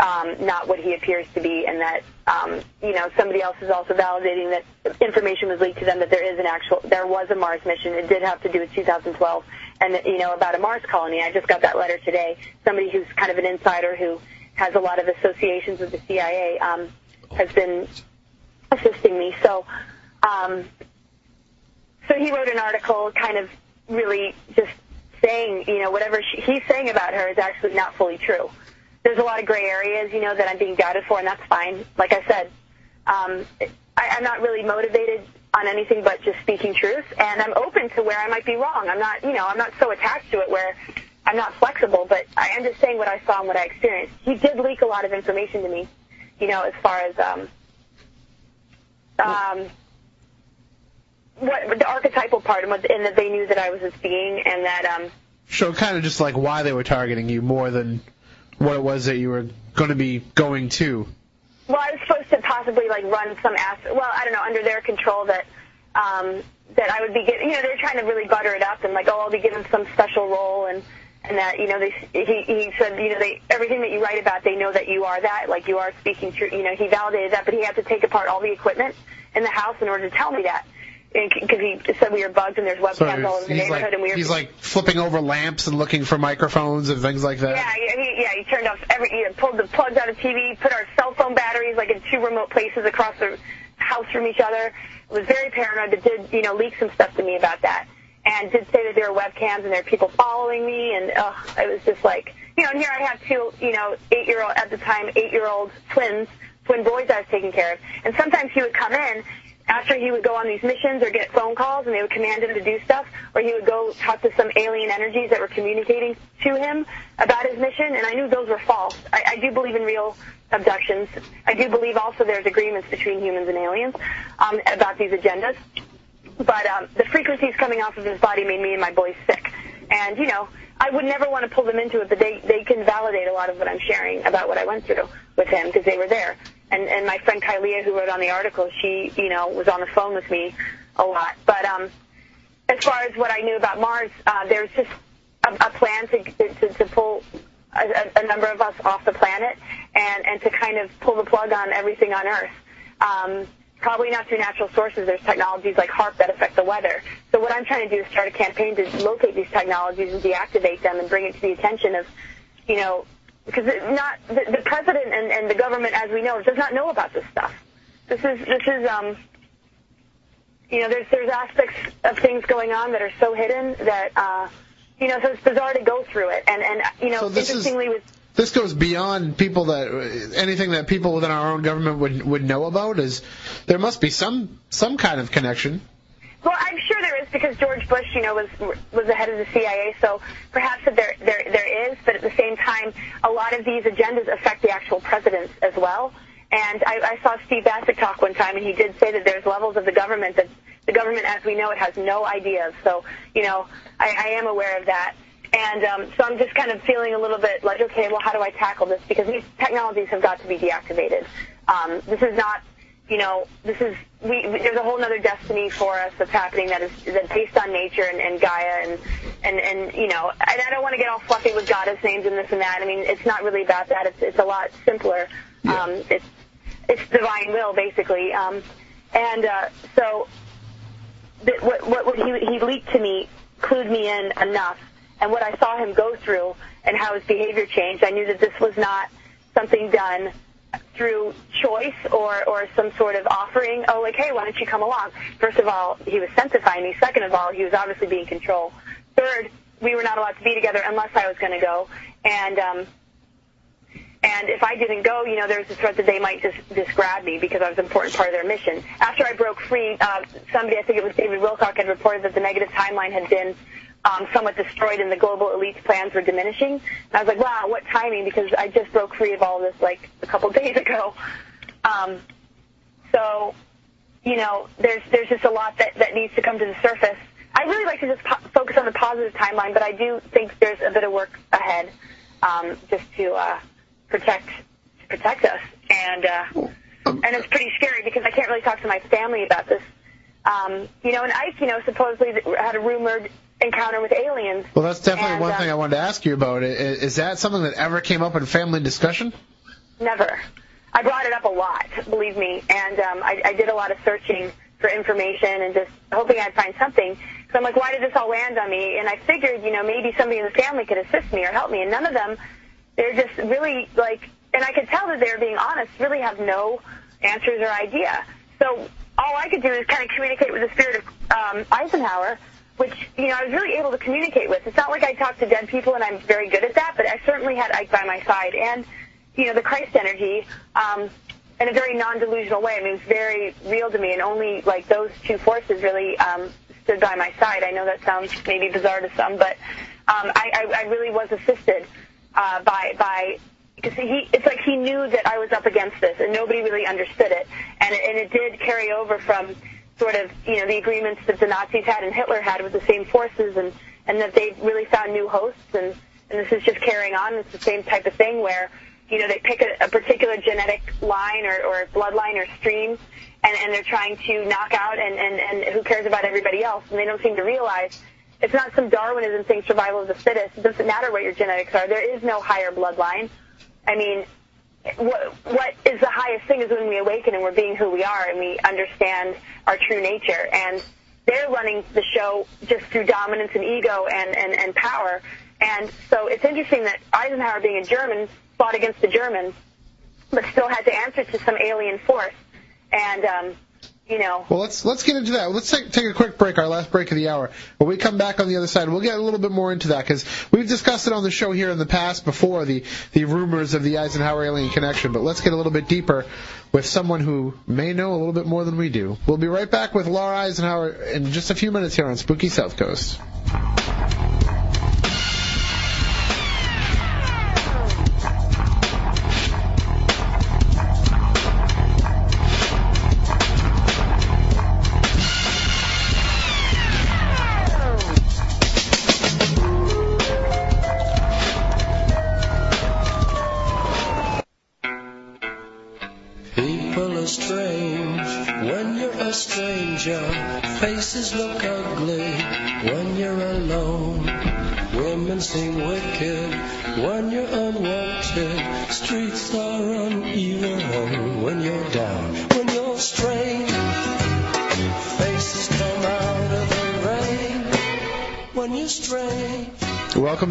um, not what he appears to be, and that um, you know somebody else is also validating that information was leaked to them that there is an actual there was a Mars mission. It did have to do with 2012, and you know about a Mars colony. I just got that letter today. Somebody who's kind of an insider who has a lot of associations with the CIA, um, has been assisting me. So, um, so he wrote an article, kind of really just saying, you know, whatever she, he's saying about her is actually not fully true. There's a lot of gray areas, you know, that I'm being doubted for, and that's fine. Like I said, um, I, I'm not really motivated on anything but just speaking truth, and I'm open to where I might be wrong. I'm not, you know, I'm not so attached to it where I'm not flexible, but I am just saying what I saw and what I experienced. He did leak a lot of information to me, you know, as far as um, um, what the archetypal part, and what- and that they knew that I was this being, and that um, So kind of just like why they were targeting you more than what it was that you were going to be going to. Well, I was supposed to possibly like run some ass. Well, I don't know, under their control that um, that I would be getting. You know, they're trying to really butter it up and like, oh, I'll be given some special role and and that you know they he he said you know they everything that you write about they know that you are that like you are speaking true. You know, he validated that, but he had to take apart all the equipment in the house in order to tell me that. Because he said we were bugged and there's webcams So all over the neighborhood like and we were he's like flipping over lamps and looking for microphones and things like that. Yeah, yeah, he, yeah, he turned off every, he pulled the plugs out of TV, put our cell phone batteries like in two remote places across the house from each other. It was very paranoid, but did, you know, leak some stuff to me about that. And did say that there were webcams and there were people following me, and uh, it was just like, you know, and here I have two, you know, eight-year-old, at the time, eight-year-old twins, twin boys I was taking care of. And sometimes he would come in after he would go on these missions or get phone calls and they would command him to do stuff, or he would go talk to some alien energies that were communicating to him about his mission, and I knew those were false. I, I do believe in real abductions. I do believe also there's agreements between humans and aliens um, about these agendas. But um, the frequencies coming off of his body made me and my boys sick. And, you know, I would never want to pull them into it, but they, they can validate a lot of what I'm sharing about what I went through with him because they were there. And, and my friend Kylia, who wrote on the article, she, you know, was on the phone with me a lot. But um, as far as what I knew about Mars, uh, there's just a, a plan to, to, to pull a, a number of us off the planet and, and to kind of pull the plug on everything on Earth. Um, probably not through natural sources. There's technologies like HAARP that affect the weather. So what I'm trying to do is start a campaign to locate these technologies and deactivate them and bring it to the attention of, you know, because it not the, the president and, and the government, as we know, does not know about this stuff. This is this is um, you know, there's there's aspects of things going on that are so hidden that uh, you know, so it's bizarre to go through it. And and you know, So this is- interestingly with This goes beyond people that anything that people within our own government would would know about. Is there must be some some kind of connection? Well, I'm sure there is because George Bush, you know, was was the head of the CIA. So perhaps that there there there is, but at the same time, a lot of these agendas affect the actual presidents as well. And I, I saw Steve Bassett talk one time, and he did say that there's levels of the government that the government, as we know it, has no idea. So, you know, I, I am aware of that. And um, so I'm just kind of feeling a little bit like, okay, well, how do I tackle this? Because these technologies have got to be deactivated. Um, this is not you know, this is we. There's a whole other destiny for us that's happening that is that's based on nature and, and Gaia and and and you know. And I don't want to get all fluffy with goddess names and this and that. I mean, it's not really about that. It's it's a lot simpler. Um, it's it's divine will basically. Um, and uh, so what what what he he leaked to me clued me in enough, and what I saw him go through and how his behavior changed. I knew that this was not something done through choice or, or some sort of offering, oh, like, hey, why don't you come along? First of all, he was find me. Second of all, he was obviously being controlled. Third, we were not allowed to be together unless I was going to go. And, um, and if I didn't go, you know, there was a threat that they might just, just grab me because I was an important part of their mission. After I broke free, uh, somebody, I think it was David Wilcock, had reported that the negative timeline had been um, somewhat destroyed and the global elite's plans were diminishing. And I was like, wow, what timing, because I just broke free of all this like a couple days ago. Um, so, you know, there's there's just a lot that, that needs to come to the surface. I really like to just po- focus on the positive timeline, but I do think there's a bit of work ahead um, just to uh, protect to protect us. And uh, and it's pretty scary because I can't really talk to my family about this. Um, you know, and Ike, you know, supposedly had a rumored encounter with aliens. Well, that's definitely And, one um, thing I wanted to ask you about. I- Is that something that ever came up in family discussion? Never. I brought it up a lot, believe me, and um, I, I did a lot of searching for information and just hoping I'd find something. So I'm like, why did this all land on me? And I figured, you know, maybe somebody in the family could assist me or help me, and none of them. They're just really like, and I could tell that they were being honest. Really have no answers or idea. So all I could do is kind of communicate with the spirit of um, Eisenhower, which you know I was really able to communicate with. It's not like I talk to dead people, and I'm very good at that, but I certainly had Ike by my side, and you know the Christ energy. Um, in a very non-delusional way. I mean, it was very real to me, and only like those two forces really um, stood by my side. I know that sounds maybe bizarre to some, but um, I, I, I really was assisted uh, by by because he it's like he knew that I was up against this, and nobody really understood it, and and it did carry over from sort of you know the agreements that the Nazis had and Hitler had with the same forces, and and that they really found new hosts, and and this is just carrying on. It's the same type of thing where you know they pick a, a particular genetic line or, or bloodline or stream, and and they're trying to knock out, and and and who cares about everybody else, and they don't seem to realize. It's not some Darwinism thing, survival of the fittest. It doesn't matter what your genetics are. There is no higher bloodline. I mean, what, what is the highest thing is when we awaken and we're being who we are and we understand our true nature. And they're running the show just through dominance and ego and, and, and power. And so it's interesting that Eisenhower, being a German, fought against the Germans, but still had to answer to some alien force. And um, you know. Well, let's let's get into that. Let's take, take a quick break, our last break of the hour. When we come back on the other side, we'll get a little bit more into that because we've discussed it on the show here in the past before the the rumors of the Eisenhower alien connection. But let's get a little bit deeper with someone who may know a little bit more than we do. We'll be right back with Laura Eisenhower in just a few minutes here on Spooky South Coast.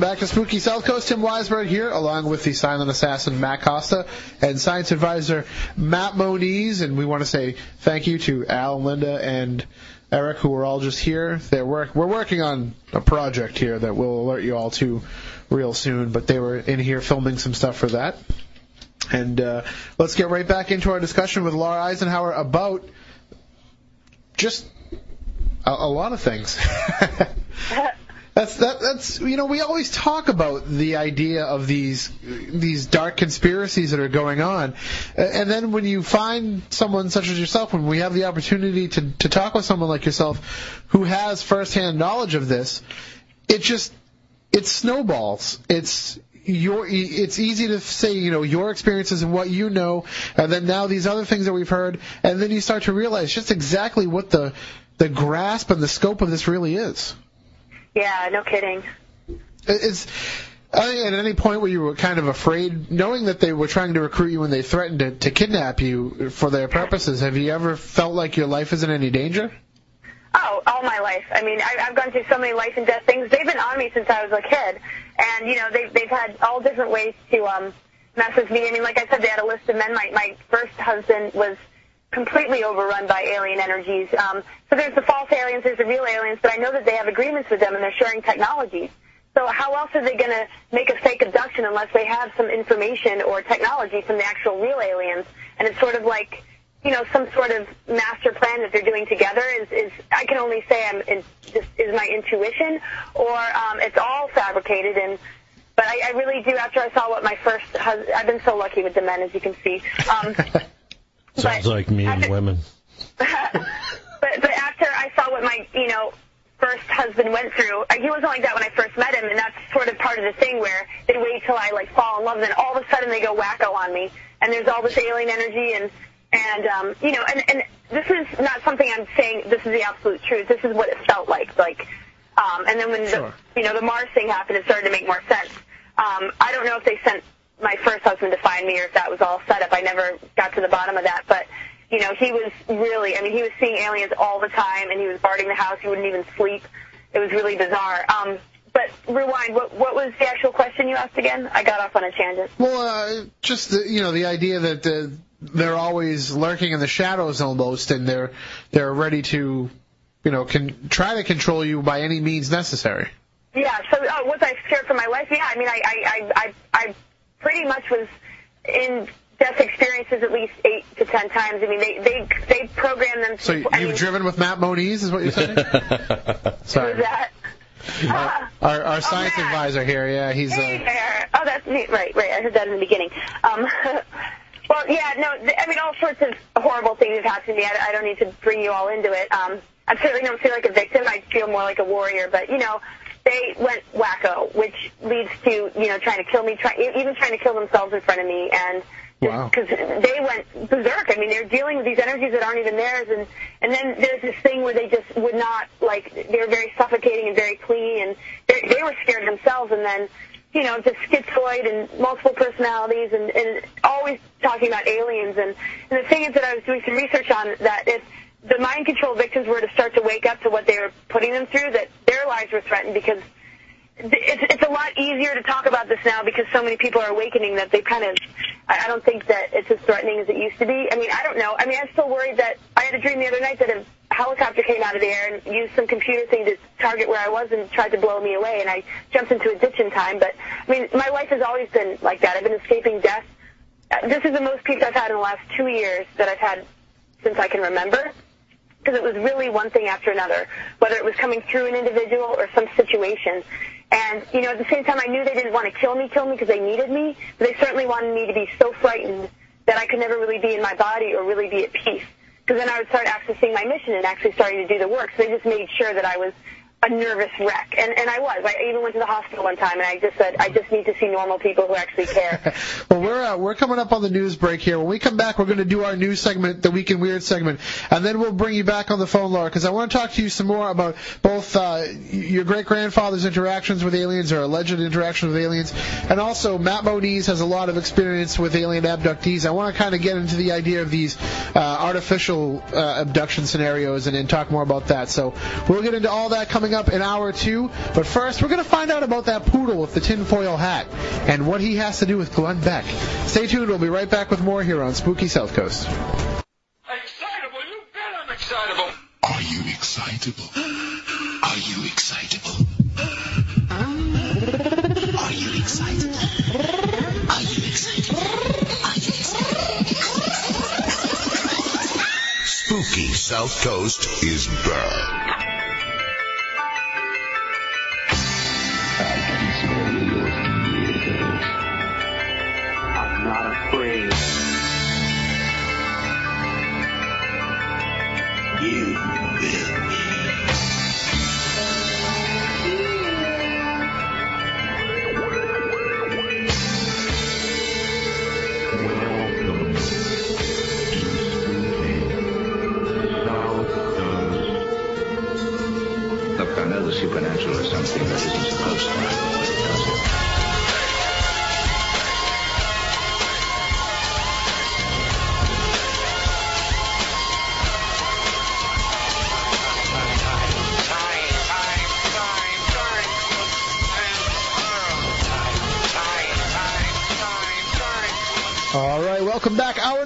Back to Spooky South Coast. Tim Weisberg here, along with the silent assassin Matt Costa and science advisor Matt Moniz. And we want to say thank you to Al, Linda, and Eric, who are all just here. They're work- we're working on a project here that we'll alert you all to real soon, but they were in here filming some stuff for that. And uh, let's get right back into our discussion with Laura Eisenhower about just a, a lot of things. That's that, that's you know we always talk about the idea of these these dark conspiracies that are going on, and then when you find someone such as yourself, when we have the opportunity to to talk with someone like yourself who has firsthand knowledge of this, it just it snowballs. It's your it's easy to say you know your experiences and what you know, and then now these other things that we've heard, and then you start to realize just exactly what the the grasp and the scope of this really is. Yeah, no kidding. Is I think at any point where you were kind of afraid, knowing that they were trying to recruit you and they threatened to, to kidnap you for their purposes, have you ever felt like your life is in any danger? Oh, all my life. I mean, I, I've gone through so many life and death things. They've been on me since I was a kid, and you know, they've they've had all different ways to um mess with me. I mean, like I said, they had a list of men. My my first husband was completely overrun by alien energies. Um, so there's the false aliens, there's the real aliens, but I know that they have agreements with them and they're sharing technologies. So how else are they going to make a fake abduction unless they have some information or technology from the actual real aliens? And it's sort of like, you know, some sort of master plan that they're doing together is, is I can only say I'm in, is my intuition, or um, it's all fabricated. And but I, I really do. After I saw what my first husband, I've been so lucky with the men, as you can see. Um, Sounds But like me and women. but but after I saw what my you know first husband went through, uh, he wasn't like that when I first met him, and that's sort of part of the thing where they wait till I like fall in love, and then all of a sudden they go wacko on me, and there's all this alien energy, and and um, you know, and and this is not something I'm saying. This is the absolute truth. This is what it felt like, like. Um, and then when Sure. the you know the Mars thing happened, it started to make more sense. Um, I don't know if they sent my first husband to find me or if that was all set up. I never got to the bottom of that, but you know, he was really, I mean, he was seeing aliens all the time and he was guarding the house. He wouldn't even sleep. It was really bizarre. Um, but rewind, what, what was the actual question you asked again? I got off on a tangent. Well, uh, just the, you know the idea that uh, they're always lurking in the shadows almost, and they're they're ready to, you know, can try to control you by any means necessary. Yeah, so oh, was I scared for my life? Yeah, I mean, I, I, I, I, I pretty much was in death experiences at least eight to ten times. I mean, they they they program them. So to, you've I mean, driven with Matt Moniz, is what you're saying? who's Sorry. that? Ah. Our, our science Matt. advisor here, yeah, he's. Hey Uh, there. Oh, that's me. Right, right. I heard that in the beginning. Um, well, yeah, no. th- I mean, all sorts of horrible things have happened to me. I, I don't need to bring you all into it. Um, I certainly don't feel like a victim. I feel more like a warrior. But you know, they went wacko, which leads to you know trying to kill me, try, even trying to kill themselves in front of me, and Wow. because they went berserk. I mean, they're dealing with these energies that aren't even theirs, and and then there's this thing where they just would not like they were very suffocating and very clean, and they, they were scared themselves, and then you know just schizoid and multiple personalities, and and always talking about aliens, and and the thing is that I was doing some research on that if the mind control victims were to start to wake up to what they were putting them through, that their lives were threatened because it's it's a lot easier to talk about this now because so many people are awakening that they kind of I don't think that it's as threatening as it used to be. I mean, I don't know. I mean, I'm still worried that I had a dream the other night that a helicopter came out of the air and used some computer thing to target where I was and tried to blow me away, and I jumped into a ditch in time. But I mean, my life has always been like that. I've been escaping death. This is the most peace I've had in the last two years that I've had since I can remember because it was really one thing after another, whether it was coming through an individual or some situation. And, you know, at the same time, I knew they didn't want to kill me, kill me because they needed me, but they certainly wanted me to be so frightened that I could never really be in my body or really be at peace. Because then I would start accessing my mission and actually starting to do the work. So they just made sure that I was a nervous wreck. And, and I was. I even went to the hospital one time and I just said, I just need to see normal people who actually care. well, we're uh, we're coming up on the news break here. When we come back, we're going to do our news segment, the Week in Weird segment, and then we'll bring you back on the phone, Laura, because I want to talk to you some more about both uh, your great grandfather's interactions with aliens or alleged interactions with aliens, and also Matt Moniz has a lot of experience with alien abductees. I want to kind of get into the idea of these uh, artificial uh, abduction scenarios and, and talk more about that. So we'll get into all that coming up in hour two. But first, we're going to find out about that poodle with the tinfoil hat and what he has to do with Glenn Beck. Stay tuned. We'll be right back with more here on Spooky South Coast. Excitable, you bet I'm excitable. Are you excitable? Are you excitable? Are you excitable? Are you excitable? Are you excitable? Spooky South Coast is back.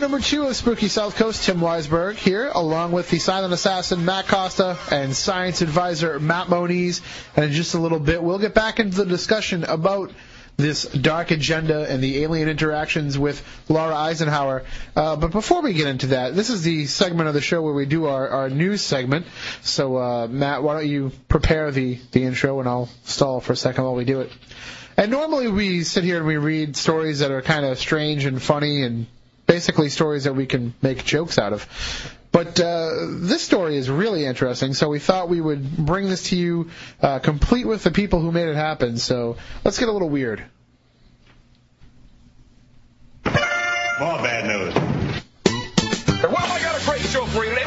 Number two of Spooky South Coast. Tim Weisberg here, along with the silent assassin Matt Costa and science advisor Matt Moniz. And in just a little bit, we'll get back into the discussion about this dark agenda and the alien interactions with Laura Eisenhower. Uh, but before we get into that, this is the segment of the show where we do our, our news segment. So, uh, Matt, why don't you prepare the, the intro and I'll stall for a second while we do it. And normally we sit here and we read stories that are kind of strange and funny and basically stories that we can make jokes out of. But uh, this story is really interesting, so we thought we would bring this to you uh, complete with the people who made it happen. So let's get a little weird. More bad news. Well, I got a great show for you today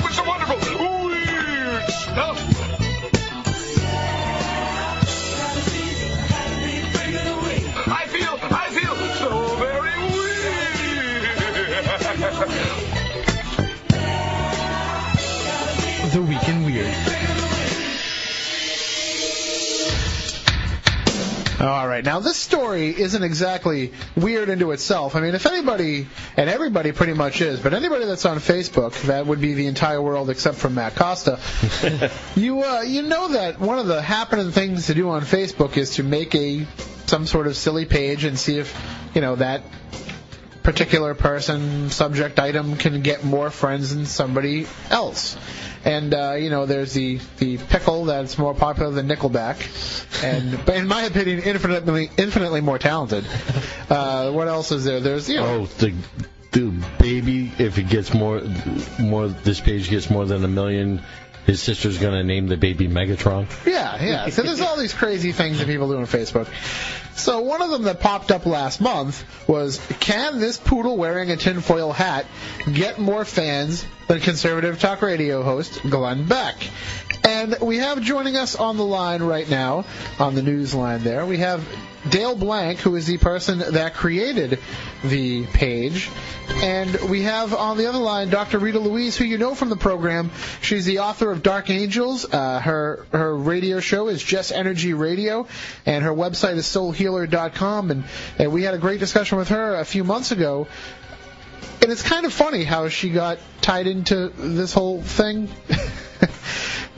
All right, now this story isn't exactly weird into itself. I mean, if anybody, and everybody pretty much is, but anybody that's on Facebook, that would be the entire world except for Matt Costa. you uh, you know that one of the happening things to do on Facebook is to make a some sort of silly page and see if you know that particular person, subject item can get more friends than somebody else. And uh, you know, there's the the pickle that's more popular than Nickelback, and but in my opinion, infinitely infinitely more talented. Uh, what else is there? There's you know, Oh, the the baby. If it gets more, more this page gets more than a million, his sister's gonna name the baby Megatron. Yeah, yeah. So there's all these crazy things that people do on Facebook. So one of them that popped up last month was, can this poodle wearing a tinfoil hat get more fans than conservative talk radio host Glenn Beck? And we have joining us on the line right now, on the news line there, we have Dale Blank, who is the person that created the page. And we have on the other line Dr. Rita Louise, who you know from the program. She's the author of Dark Angels. Uh, her her radio show is Just Energy Radio, and her website is soulhealer.com. And, and we had a great discussion with her a few months ago. And it's kind of funny how she got tied into this whole thing.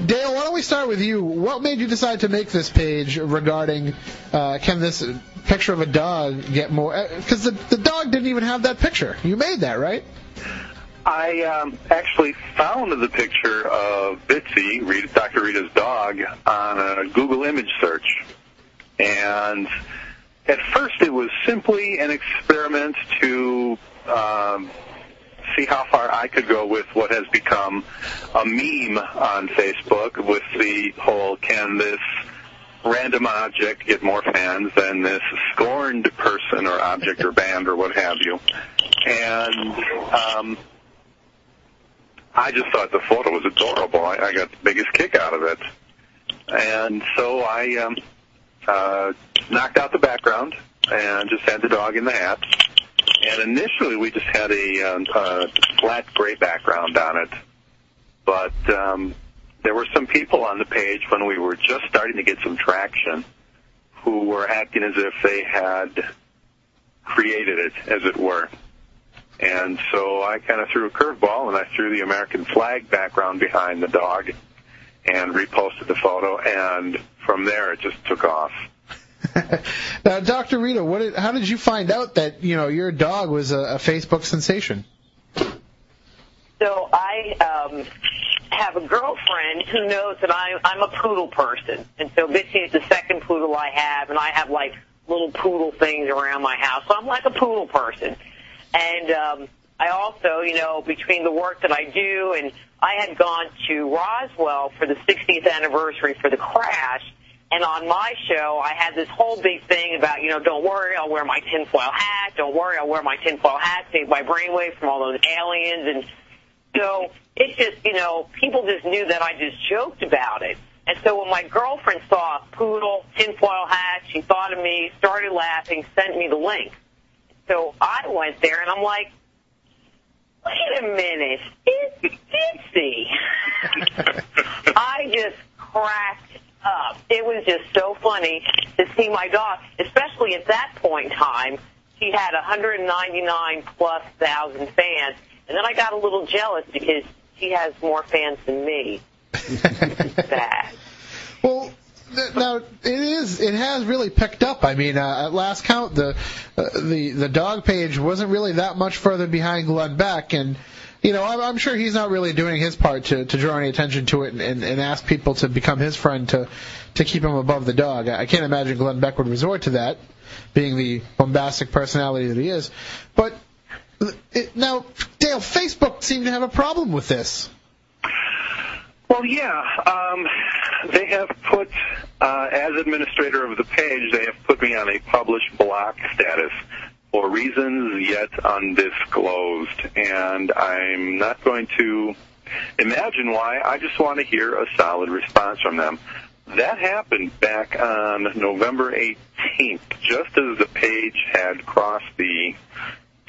Dale, why don't we start with you? What made you decide to make this page regarding uh, can this picture of a dog get more? Because the the dog didn't even have that picture. You made that, right? I um, actually found the picture of Bitsy, Dr. Rita's dog, on a Google image search. And at first it was simply an experiment to um, see how far I could go with what has become a meme on Facebook with the whole can this random object get more fans than this scorned person or object or band or what have you. And um, I just thought the photo was adorable. I, I got the biggest kick out of it. And so I um, uh, knocked out the background and just had the dog in the hat. And initially we just had a, um, a flat gray background on it. But um, there were some people on the page when we were just starting to get some traction who were acting as if they had created it, as it were. And so I kind of threw a curveball and I threw the American flag background behind the dog and reposted the photo. And from there, it just took off. Now, Dr. Rita, what did, how did you find out that you know your dog was a, a Facebook sensation? So I um, have a girlfriend who knows that I, I'm a poodle person, and so Bitsy's the second poodle I have, and I have like little poodle things around my house. So I'm like a poodle person, and um, I also, you know, between the work that I do, and I had gone to Roswell for the 60th anniversary for the crash. And on my show, I had this whole big thing about, you know, don't worry, I'll wear my tinfoil hat. Don't worry, I'll wear my tinfoil hat, save my brainwaves from all those aliens. And so it's just, you know, people just knew that I just joked about it. And so when my girlfriend saw a poodle, tinfoil hat, she thought of me, started laughing, sent me the link. So I went there and I'm like, wait a minute, it's Dipsy. I just cracked up. It was just so funny to see my dog, especially at that point in time. She had 199 plus thousand fans, and then I got a little jealous because she has more fans than me. Bad. Well, now it is. It has really picked up. I mean, uh, at last count, the uh, the the dog page wasn't really that much further behind Glenn Beck, and you know, I'm, sure he's not really doing his part to to draw any attention to it and, and, and ask people to become his friend to to keep him above the dog. I I can't imagine Glenn Beck would resort to that, being the bombastic personality that he is. But it, now, Dale, Facebook seemed to have a problem with this. Well, yeah, um, they have put, uh, as administrator of the page, they have put me on a published block status for reasons yet undisclosed, and I'm not going to imagine why. I just want to hear a solid response from them. That happened back on November 18th, just as the page had crossed the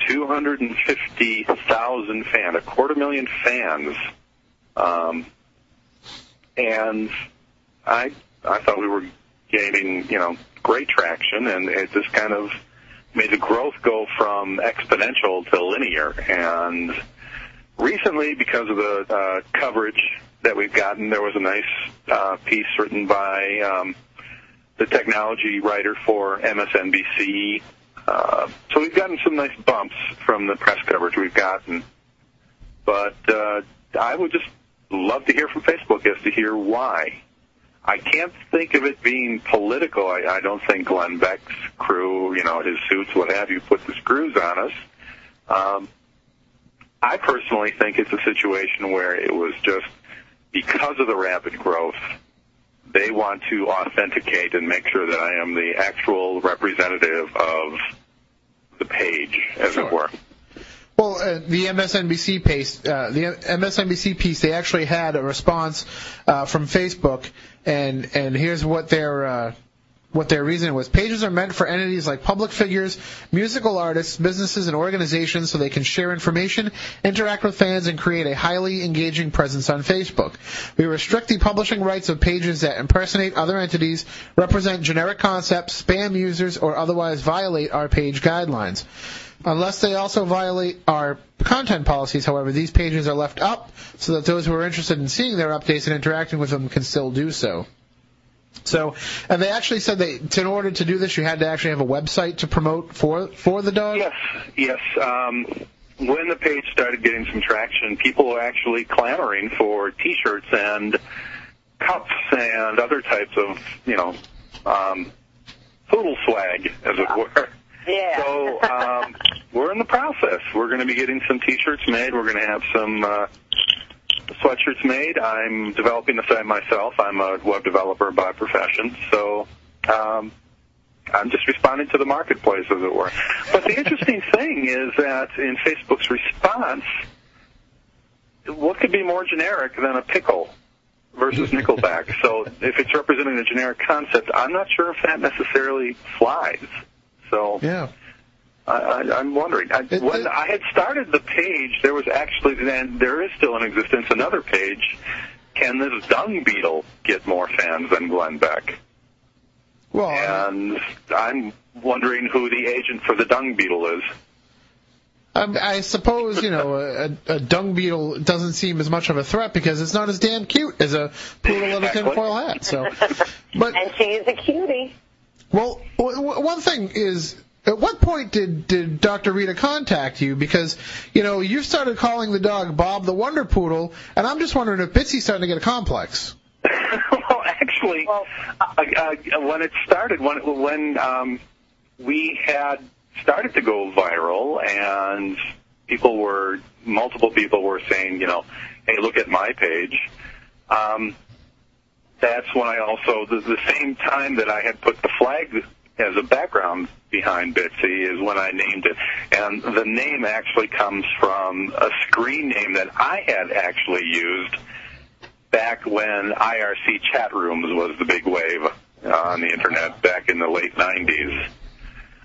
250,000 fan, a quarter million fans. Um, and I I thought we were gaining you know great traction, and it just kind of made the growth go from exponential to linear. And recently, because of the uh, coverage that we've gotten, there was a nice uh, piece written by um, the technology writer for MSNBC, Uh, so we've gotten some nice bumps from the press coverage we've gotten, but uh, I would just love to hear from Facebook as to hear why. I can't think of it being political. I, I don't think Glenn Beck's crew, you know, his suits, what have you, put the screws on us. Um, I personally think it's a situation where it was just because of the rapid growth, they want to authenticate and make sure that I am the actual representative of the page, as it were. Well, uh, the MSNBC piece, uh, the MSNBC piece, they actually had a response uh, from Facebook, and and here's what their uh, what their reasoning was. Pages are meant for entities like public figures, musical artists, businesses, and organizations so they can share information, interact with fans, and create a highly engaging presence on Facebook. We restrict the publishing rights of pages that impersonate other entities, represent generic concepts, spam users, or otherwise violate our page guidelines. Unless they also violate our content policies, however, these pages are left up so that those who are interested in seeing their updates and interacting with them can still do so. So, and they actually said that in order to do this, you had to actually have a website to promote for for the dog. Yes, yes. Um, when the page started getting some traction, people were actually clamoring for T-shirts and cups and other types of, you know, um, poodle swag, as it were. Yeah. So um, we're in the process. We're going to be getting some T-shirts made. We're going to have some uh, sweatshirts made. I'm developing the site myself. I'm a web developer by profession, so um, I'm just responding to the marketplace, as it were. But the interesting thing is that in Facebook's response, what could be more generic than a pickle versus Nickelback? So if it's representing a generic concept, I'm not sure if that necessarily flies. So yeah. I, I, I'm wondering. I, when I had started the page, there was actually then there is still in existence another page. Can this dung beetle get more fans than Glenn Beck? Well, and I'm wondering who the agent for the dung beetle is. Um, I suppose you know a, a dung beetle doesn't seem as much of a threat because it's not as damn cute as a poodle in a tinfoil hat. So, but and she is a cutie. Well, w- w- one thing is, at what point did did Dr. Rita contact you? Because you know you started calling the dog Bob the Wonder Poodle, and I'm just wondering if Bitsy's starting to get a complex. well, actually, uh, uh, when it started, when when um, we had started to go viral, and people were multiple people were saying, you know, hey, look at my page. Um, that's when I also the, the same time that I had put the flag as a background behind Bitsy is when I named it, and the name actually comes from a screen name that I had actually used back when IRC chat rooms was the big wave on the internet back in the late 90s.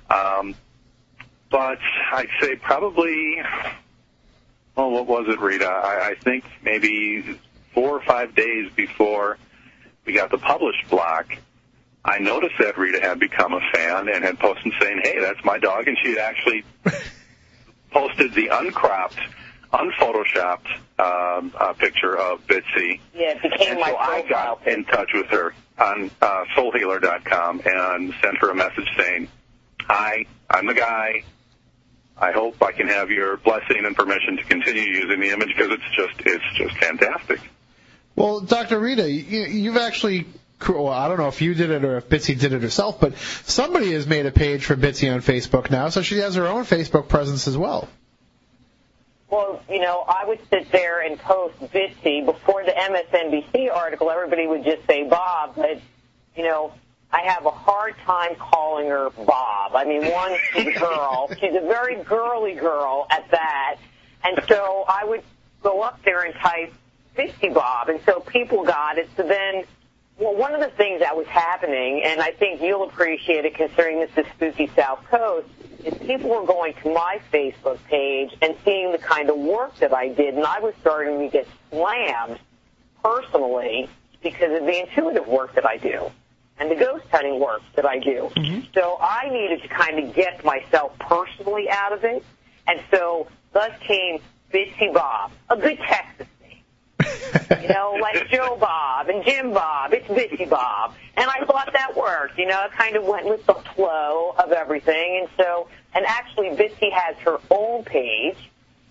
Um, but I'd say probably, well, what was it, Rita? I, I think maybe four or five days before we got the published block, I noticed that Rita had become a fan and had posted saying, "Hey, that's my dog," and she had actually posted the uncropped, unphotoshopped um, uh, picture of Bitsy. Yeah, it became and my so I got in touch with her on uh, SoulHealer.com and sent her a message saying, "Hi, I'm the guy. I hope I can have your blessing and permission to continue using the image because it's just it's just fantastic." Well, Dr. Rita, you, you've actually. Well, I don't know if you did it or if Bitsy did it herself, but somebody has made a page for Bitsy on Facebook now, so she has her own Facebook presence as well. Well, you know, I would sit there and post Bitsy before the MSNBC article. Everybody would just say Bob, but you know, I have a hard time calling her Bob. I mean, one, she's a girl. She's a very girly girl at that, and so I would go up there and type Bitsy Bob, and so people got it. So then. Well, one of the things that was happening, and I think you'll appreciate it considering this is spooky South Coast, is people were going to my Facebook page and seeing the kind of work that I did, and I was starting to get slammed personally because of the intuitive work that I do and the ghost hunting work that I do. Mm-hmm. So I needed to kind of get myself personally out of it, and so thus came Bitsy Bob, a good Texas. You know, like Joe Bob and Jim Bob. It's Bitsy Bob. And I thought that worked. You know, it kind of went with the flow of everything. And so, and actually Bitsy has her own page,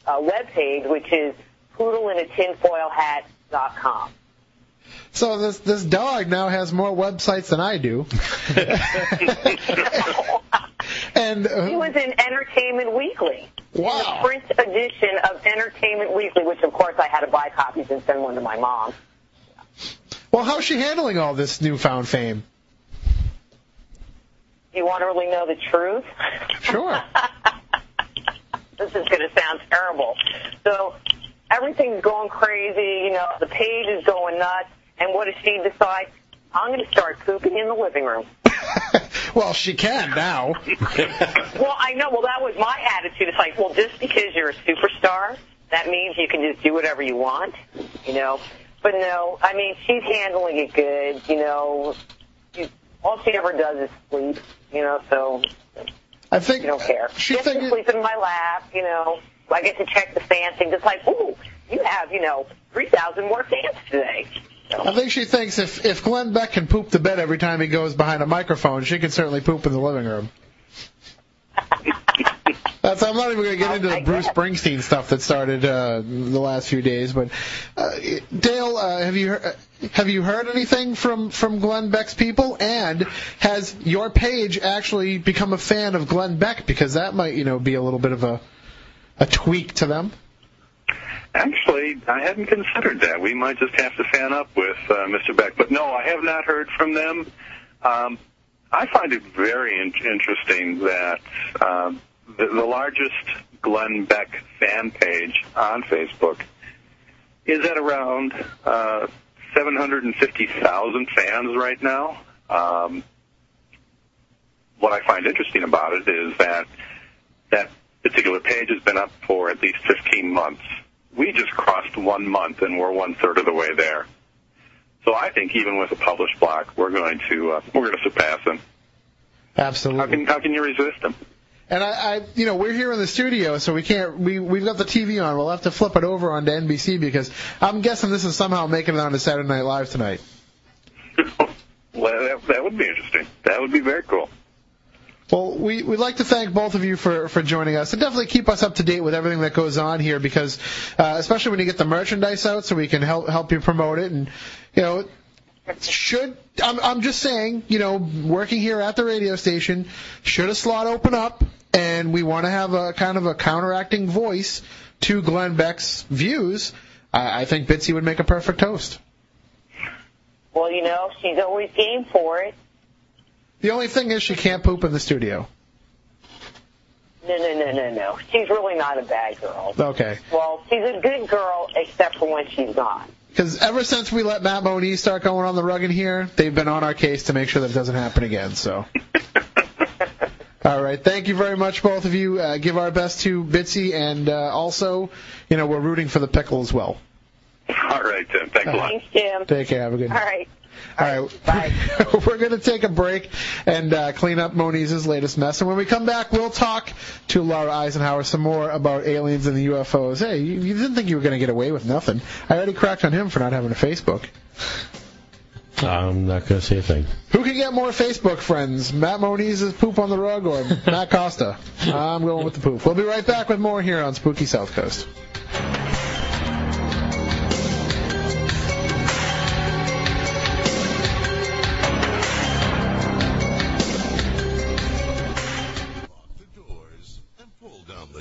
uh, web page, which is poodleinatinfoilhat.com. So this this dog now has more websites than I do. and uh, He was in Entertainment Weekly. Wow. The print edition of Entertainment Weekly, which of course I had to buy copies and send one to my mom. well, how's she handling all this newfound fame? You want to really know the truth? Sure. this is going to sound terrible. So everything's going crazy. You know, the page is going nuts. And what does she decide? I'm going to start pooping in the living room. Well, she can now. Well, I know. Well, that was my attitude. It's like, well, just because you're a superstar, that means you can just do whatever you want, you know. But no, I mean, she's handling it good. You know, she, all she ever does is sleep. You know, so I think you don't care. She She gets to sleep in my lap. You know, I get to check the fan thing. Just like, ooh, you have, you know, three thousand more fans today. I think she thinks if if Glenn Beck can poop the bed every time he goes behind a microphone, she can certainly poop in the living room. That's, I'm not even going to get into the Bruce Springsteen stuff that started uh, the last few days, but uh, Dale, uh, have you heard, have you heard anything from from Glenn Beck's people? And has your page actually become a fan of Glenn Beck? Because that might you know be a little bit of a a tweak to them. Actually, I hadn't considered that. We might just have to fan up with uh, Mr. Beck. But no, I have not heard from them. Um, I find it very in- interesting that um, the, the largest Glenn Beck fan page on Facebook is at around uh, 750,000 fans right now. Um, what I find interesting about it is that that particular page has been up for at least 15 months. We just crossed one month and we're one third of the way there. So I think even with a published block, we're going to uh, we're going to surpass them. Absolutely. How can how can you resist them? And I, I, you know, we're here in the studio, so we can't. We we've got the TV on. We'll have to flip it over onto NBC because I'm guessing this is somehow making it onto Saturday Night Live tonight. Well, that, that would be interesting. That would be very cool. Well, we, we'd like to thank both of you for, for joining us and definitely keep us up to date with everything that goes on here because, uh, especially when you get the merchandise out so we can help, help you promote it and, you know, should, I'm, I'm just saying, you know, working here at the radio station, should a slot open up and we want to have a kind of a counteracting voice to Glenn Beck's views, I, I think Bitsy would make a perfect host. Well, you know, she's always game for it. The only thing is she can't poop in the studio. No, no, no, no, no. She's really not a bad girl. Okay. Well, she's a good girl except for when she's not. Because ever since we let Matt Moniz start going on the rug in here, they've been on our case to make sure that it doesn't happen again. So. All right. Thank you very much, both of you. Uh, give our best to Bitsy, and uh, also, you know, we're rooting for the pickle as well. All right, Tim. Thanks a lot. Thanks, Jim. Take care. Have a good night. right. All right. We're going to take a break and uh, clean up Moniz's latest mess. And when we come back, we'll talk to Laura Eisenhower some more about aliens and the UFOs. Hey, you, you didn't think you were going to get away with nothing. I already cracked on him for not having a Facebook. I'm not going to say a thing. Who can get more Facebook friends? Matt Moniz's poop on the rug or Matt Costa? I'm going with the poop. We'll be right back with more here on Spooky South Coast.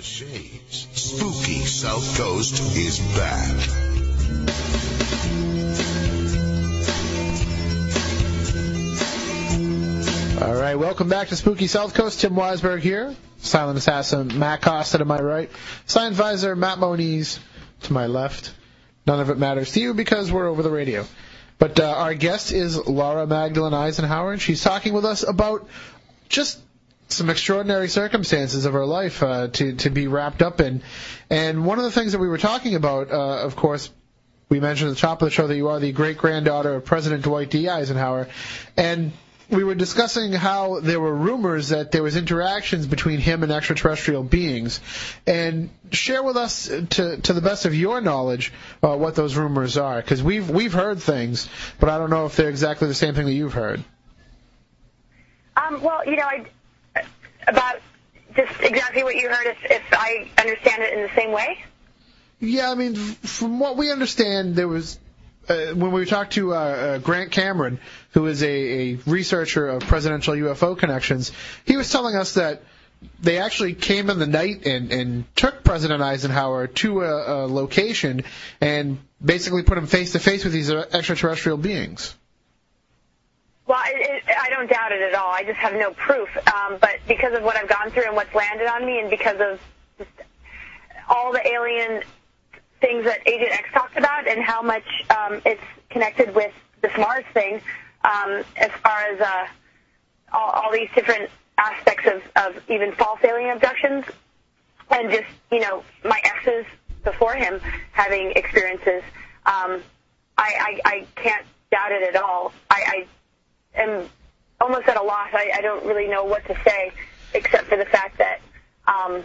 Shades. Spooky South Coast is back. All right, welcome back to Spooky South Coast. Tim Weisberg here. Silent Assassin Matt Costa to my right. Science Advisor Matt Moniz to my left. None of it matters to you because we're over the radio. But uh, our guest is Laura Magdalene Eisenhower, and she's talking with us about just some extraordinary circumstances of her life uh, to to be wrapped up in. And one of the things that we were talking about, uh, of course, we mentioned at the top of the show that you are the great granddaughter of President Dwight D. Eisenhower, and we were discussing how there were rumors that there was interactions between him and extraterrestrial beings, and share with us, to to the best of your knowledge, uh, what those rumors are, because we've we've heard things, but I don't know if they're exactly the same thing that you've heard. Um, well, you know, I, about just exactly what you heard, if, if I understand it in the same way. Yeah, I mean, from what we understand, there was uh, when we talked to uh, uh, Grant Cameron, who is a, a researcher of presidential UFO connections, he was telling us that they actually came in the night and, and took President Eisenhower to a, a location and basically put him face to face with these extraterrestrial beings. Well, it, it, I don't doubt it at all. I just have no proof. Um, but because of what I've gone through and what's landed on me, and because of just all the alien things that Agent X talked about, and how much um, it's connected with this Mars thing, um, as far as uh, all, all these different aspects of, of even false alien abductions, and just you know my exes before him having experiences. Um, I, I, I can't doubt it at all. I, I am almost at a loss. I, I don't really know what to say, except for the fact that um,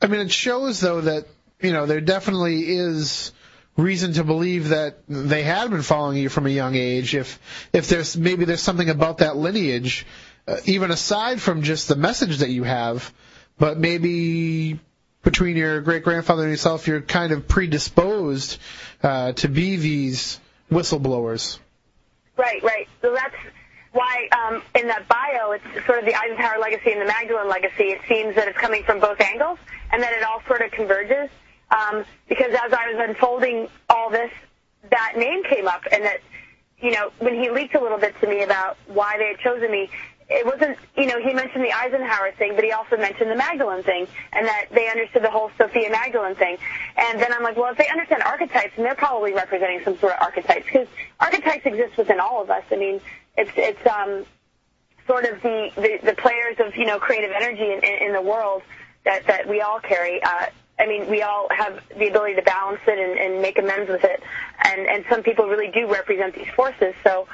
I mean, it shows though that you know there definitely is reason to believe that they had been following you from a young age. If if there's maybe there's something about that lineage, uh, even aside from just the message that you have, but maybe between your great grandfather and yourself, you're kind of predisposed uh, to be these whistleblowers. Right, right. So that's why um, in that bio, it's sort of the Eisenhower legacy and the Magdalene legacy. It seems that it's coming from both angles, and that it all sort of converges. Um, because as I was unfolding all this, that name came up, and that you know when he leaked a little bit to me about why they had chosen me, it wasn't you know he mentioned the Eisenhower thing, but he also mentioned the Magdalene thing, and that they understood the whole Sophia Magdalene thing. And then I'm like, well, if they understand archetypes, then they're probably representing some sort of archetypes because archetypes exist within all of us. I mean, it's it's um, sort of the, the the players of you know creative energy in, in, in the world that that we all carry. Uh, I mean, we all have the ability to balance it and, and make amends with it, and and some people really do represent these forces. So,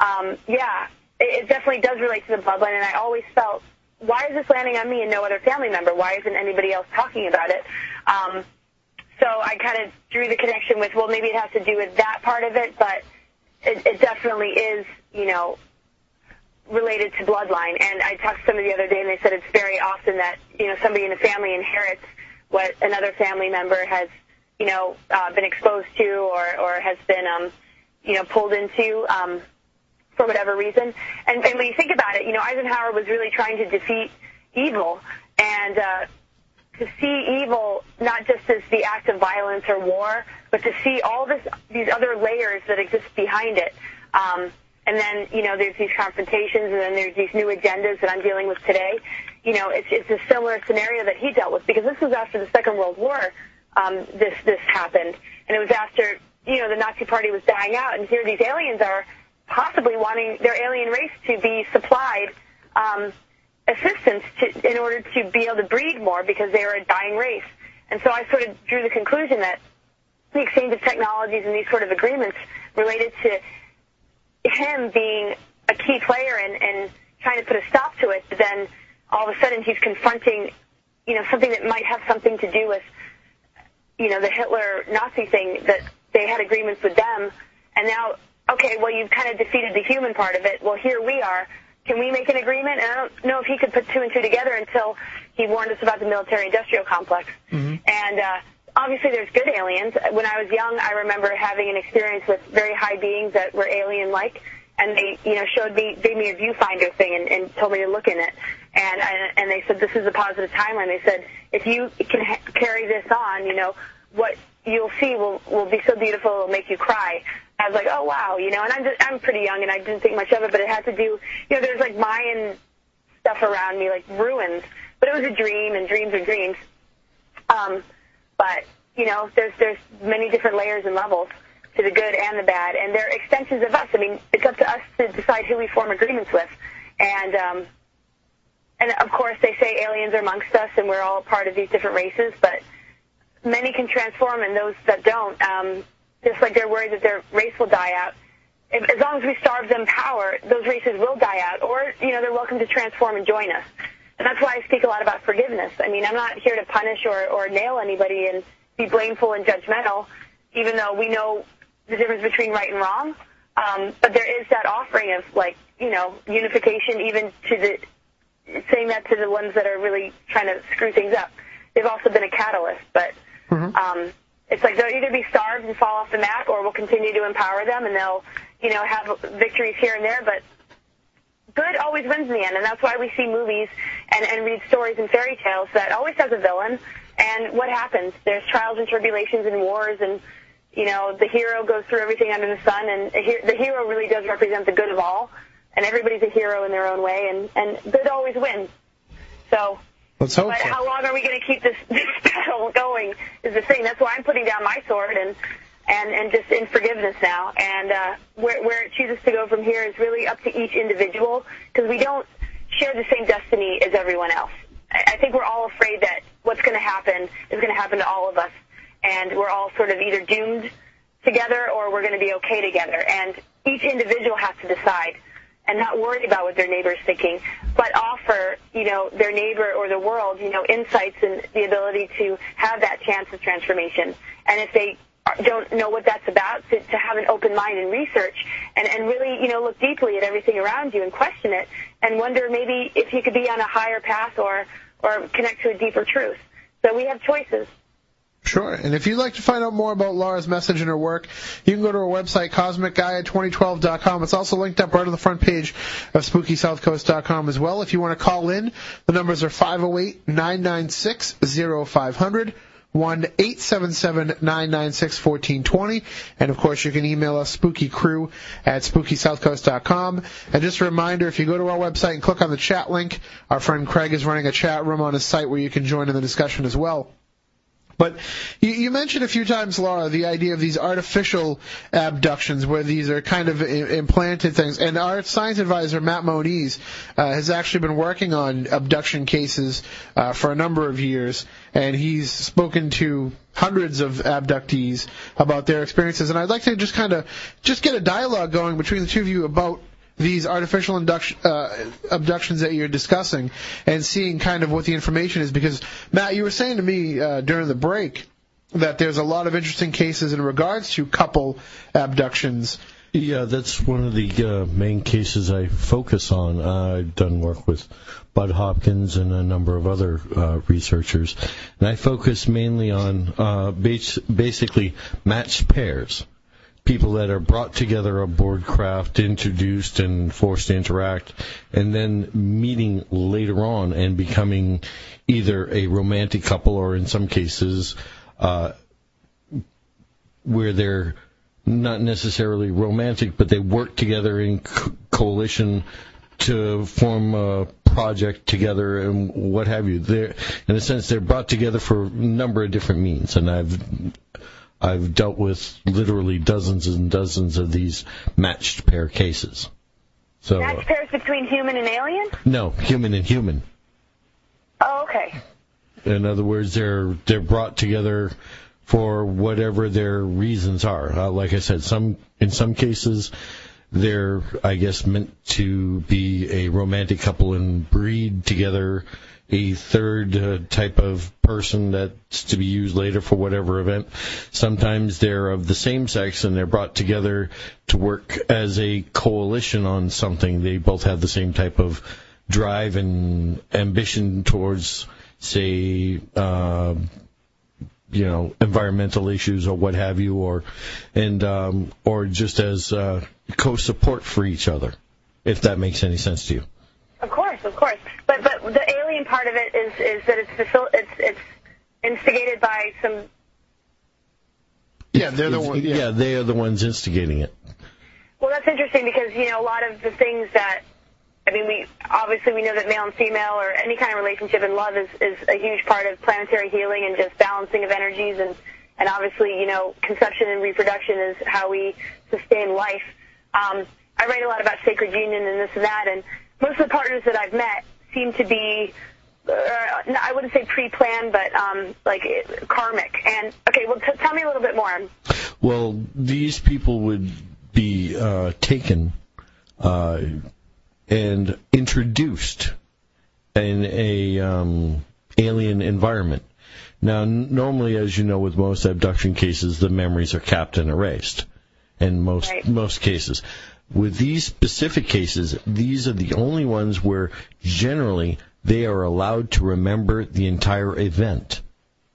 um, yeah, it, it definitely does relate to the bloodline, and I always felt, why is this landing on me and no other family member? Why isn't anybody else talking about it? Um, so I kind of drew the connection with, well, maybe it has to do with that part of it, but it, it definitely is, you know, related to bloodline. And I talked to somebody the other day, and they said it's very often that you know somebody in a family inherits what another family member has, you know, uh, been exposed to or or has been, um, you know, pulled into. Um, for whatever reason, and, and when you think about it, you know Eisenhower was really trying to defeat evil, and uh, to see evil not just as the act of violence or war, but to see all this these other layers that exist behind it. Um, and then you know there's these confrontations, and then there's these new agendas that I'm dealing with today. You know, it's it's a similar scenario that he dealt with because this was after the Second World War. Um, this this happened, and it was after you know the Nazi Party was dying out, and here these aliens are possibly wanting their alien race to be supplied um, assistance to, in order to be able to breed more because they are a dying race. And so I sort of drew the conclusion that the exchange of technologies and these sort of agreements related to him being a key player and, and trying to put a stop to it, but then all of a sudden he's confronting, you know, something that might have something to do with, you know, the Hitler Nazi thing that they had agreements with them, and now, okay, well you've kind of defeated the human part of it. Well, here we are. Can we make an agreement? And I don't know if he could put two and two together until he warned us about the military-industrial complex. Mm-hmm. And uh, obviously, there's good aliens. When I was young, I remember having an experience with very high beings that were alien-like, and they, you know, showed me, gave me a viewfinder thing, and, and told me to look in it. And and and they said this is a positive timeline. They said if you can ha- carry this on, you know, what you'll see will will be so beautiful it'll make you cry. I was like, oh wow, you know, and I'm just, I'm pretty young and I didn't think much of it, but it had to do, you know, there's like Mayan stuff around me, like ruins, but it was a dream, and dreams are dreams. Um, but you know, there's there's many different layers and levels to the good and the bad, and they're extensions of us. I mean, it's up to us to decide who we form agreements with, and um, and of course they say aliens are amongst us, and we're all part of these different races, but many can transform, and those that don't, um, just like they're worried that their race will die out, as long as we starve them power, those races will die out, or you know they're welcome to transform and join us. And that's why I speak a lot about forgiveness. I mean, I'm not here to punish or, or nail anybody and be blameful and judgmental, even though we know the difference between right and wrong. Um, but there is that offering of like, you know, unification even to the, saying that to the ones that are really trying to screw things up. They've also been a catalyst, but, um, it's like they'll either be starved and fall off the map or we'll continue to empower them and they'll, you know, have victories here and there, but good always wins in the end, and that's why we see movies and, and read stories and fairy tales that always has a villain. And what happens? There's trials and tribulations and wars, and you know the hero goes through everything under the sun, and the hero really does represent the good of all. And everybody's a hero in their own way, and and good always wins. So. Let's hope But so. how long are we going to keep this, this battle going? Is the thing. That's why I'm putting down my sword and and and just in forgiveness now. And uh, where where it chooses to go from here is really up to each individual because we don't share the same destiny as everyone else. I, I think we're all afraid that what's going to happen is going to happen to all of us, and we're all sort of either doomed together or we're going to be okay together. And each individual has to decide and not worry about what their neighbor's thinking, but offer, you know, their neighbor or the world, you know, insights and the ability to have that chance of transformation. And if they don't know what that's about, to, to have an open mind and research and, and really, you know, look deeply at everything around you and question it and wonder maybe if you could be on a higher path or, or connect to a deeper truth. So we have choices. Sure. And if you'd like to find out more about Laura's message and her work, you can go to her website, cosmicgaia2012.com. It's also linked up right on the front page of SpookySouthCoast.com as well. If you want to call in, the numbers are 508-996-0500. 1-877-996-1420. And of course, you can email us spookycrew at spookysouthcoast.com. And just a reminder, if you go to our website and click on the chat link, our friend Craig is running a chat room on his site where you can join in the discussion as well. But you, you mentioned a few times, Laura, the idea of these artificial abductions, where these are kind of i- implanted things. And our science advisor, Matt Moniz, uh, has actually been working on abduction cases uh, for a number of years, and he's spoken to hundreds of abductees about their experiences. And I'd like to just kind of just get a dialogue going between the two of you about these artificial induction, uh, abductions that you're discussing and seeing kind of what the information is because Matt, you were saying to me uh, during the break that there's a lot of interesting cases in regards to couple abductions. Yeah, that's one of the uh, main cases I focus on. Uh, I've done work with Bud Hopkins and a number of other uh, researchers, and I focus mainly on uh, bas- basically matched pairs. People that are brought together aboard craft, introduced and forced to interact, and then meeting later on and becoming either a romantic couple or in some cases uh, where they're not necessarily romantic, but they work together in co- coalition to form a project together and what have you. They're, in a sense, they're brought together for a number of different means, and I've I've dealt with literally dozens and dozens of these matched pair cases. So Match pairs between human and alien? no, human and human. Oh, okay. In other words, they're they're brought together for whatever their reasons are. Uh, like I said, some in some cases they're I guess meant to be a romantic couple and breed together a third uh, type of person that's to be used later for whatever event. Sometimes they're of the same sex and they're brought together to work as a coalition on something. They both have the same type of drive and ambition towards, say, uh, you know, environmental issues or what have you, or and um, or just as uh, co-support for each other, if that makes any sense to you. Of course, of course. But but alien part of it is is that it's facil- it's it's instigated by some. Yeah, they're the It's- one. yeah, they are the ones instigating it. Well, that's interesting because you know a lot of the things that. I mean, we obviously we know that male and female or any kind of relationship in love is is a huge part of planetary healing and just balancing of energies and and obviously you know conception and reproduction is how we sustain life. Um, I write a lot about sacred union and this and that, and most of the partners that I've met seem to be uh, I wouldn't say pre-planned, but um, like karmic. And okay, well, t- tell me a little bit more. Well, these people would be uh, taken uh, and introduced in a um, alien environment. Now, n- normally, as you know, with most abduction cases, the memories are capped and erased. In most Right. most cases, with these specific cases, these are the only ones where generally they are allowed to remember the entire event.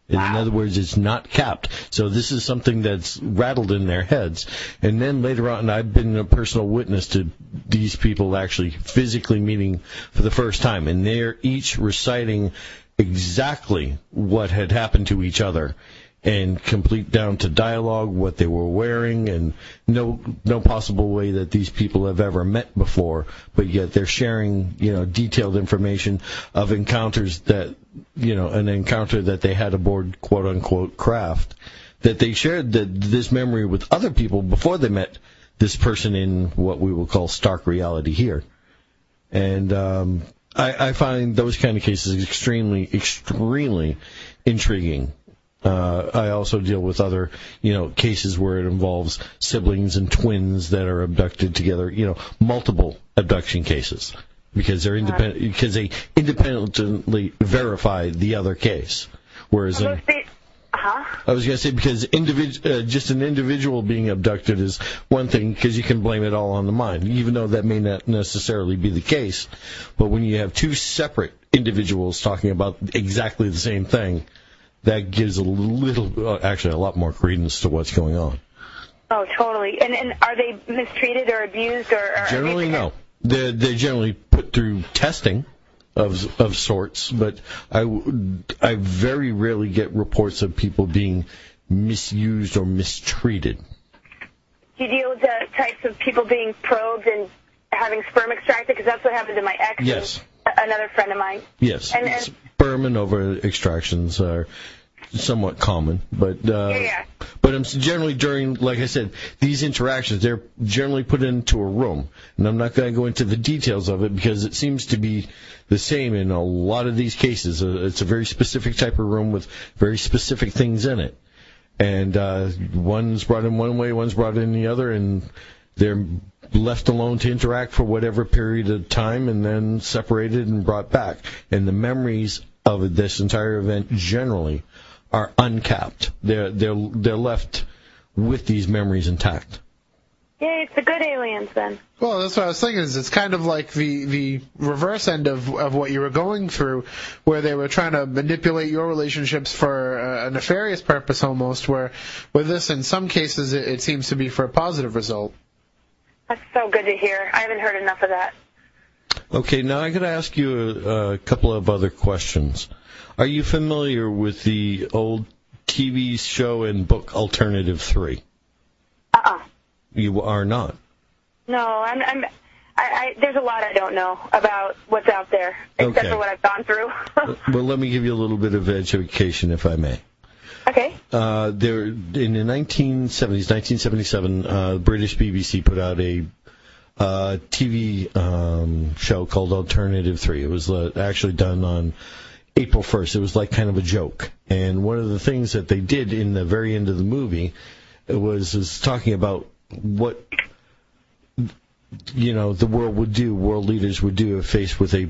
In other words, it's not capped. So this is something that's rattled in their heads. And then later on, I've been a personal witness to these people actually physically meeting for the first time. And they're each reciting exactly what had happened to each other and complete down to dialogue what they were wearing and no no possible way that these people have ever met before but yet they're sharing you know detailed information of encounters that you know an encounter that they had aboard quote unquote craft that they shared that this memory with other people before they met this person in what we will call stark reality here and um, I, I find those kind of cases extremely, extremely intriguing. Uh, I also deal with other, you know, cases where it involves siblings and twins that are abducted together. You know, multiple abduction cases because they're independent because they independently verify the other case. Whereas in, the, huh? I was going to say because individ- uh, just an individual being abducted is one thing because you can blame it all on the mind, even though that may not necessarily be the case. But when you have two separate individuals talking about exactly the same thing, that gives a little, uh, actually, a lot more credence to what's going on. Oh, totally. And and are they mistreated or abused or? or Generally, no. They're, they're generally put through testing of of sorts, but I, w- I very rarely get reports of people being misused or mistreated. Do you deal with the types of people being probed and having sperm extracted? Because that's what happened to my ex. Yes. Another friend of mine. Yes, And- and- sperm and over extractions are somewhat common, but uh, Yeah, yeah. but I'm generally during, like I said, these interactions they're generally put into a room, and I'm not going to go into the details of it because it seems to be the same in a lot of these cases. Uh, it's a very specific type of room with very specific things in it, and uh, one's brought in one way, one's brought in the other, and they're left alone to interact for whatever period of time and then separated and brought back. And the memories of this entire event generally are uncapped. They're they're they're left with these memories intact. Yeah, it's the good aliens then. Well, that's what I was thinking. Is it's kind of like the the reverse end of of what you were going through, where they were trying to manipulate your relationships for a, a nefarious purpose, almost. Where with this, in some cases, it, it seems to be for a positive result. That's so good to hear. I haven't heard enough of that. Okay, now I got to ask you a, a couple of other questions. Are you familiar with the old TV show and book Alternative Three? Uh-uh. You are not. No, I'm. I'm I, I, there's a lot I don't know about what's out there, except Okay. for what I've gone through. well, let me give you a little bit of education, if I may. okay. Uh, there in the 1970s, 1977, uh, British BBC put out a uh, TV um, show called Alternative Three. It was uh, actually done on April 1st. It was like kind of a joke. And one of the things that they did in the very end of the movie was was talking about what you know the world would do, world leaders would do if faced with a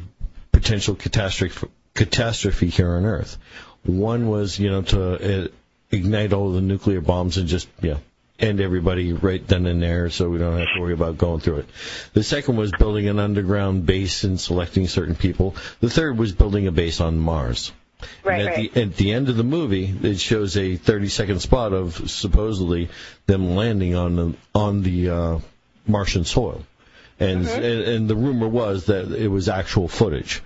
potential catastrophe catastrophe here on Earth. One was you know to uh, ignite all the nuclear bombs and just yeah end everybody right then and there, so we don't have to worry about going through it. The second was building an underground base and selecting certain people. The third was building a base on Mars. Right, and at right. the at the end of the movie, it shows a 30 second spot of supposedly them landing on the on the uh, Martian soil, and, and and the rumor was that it was actual footage.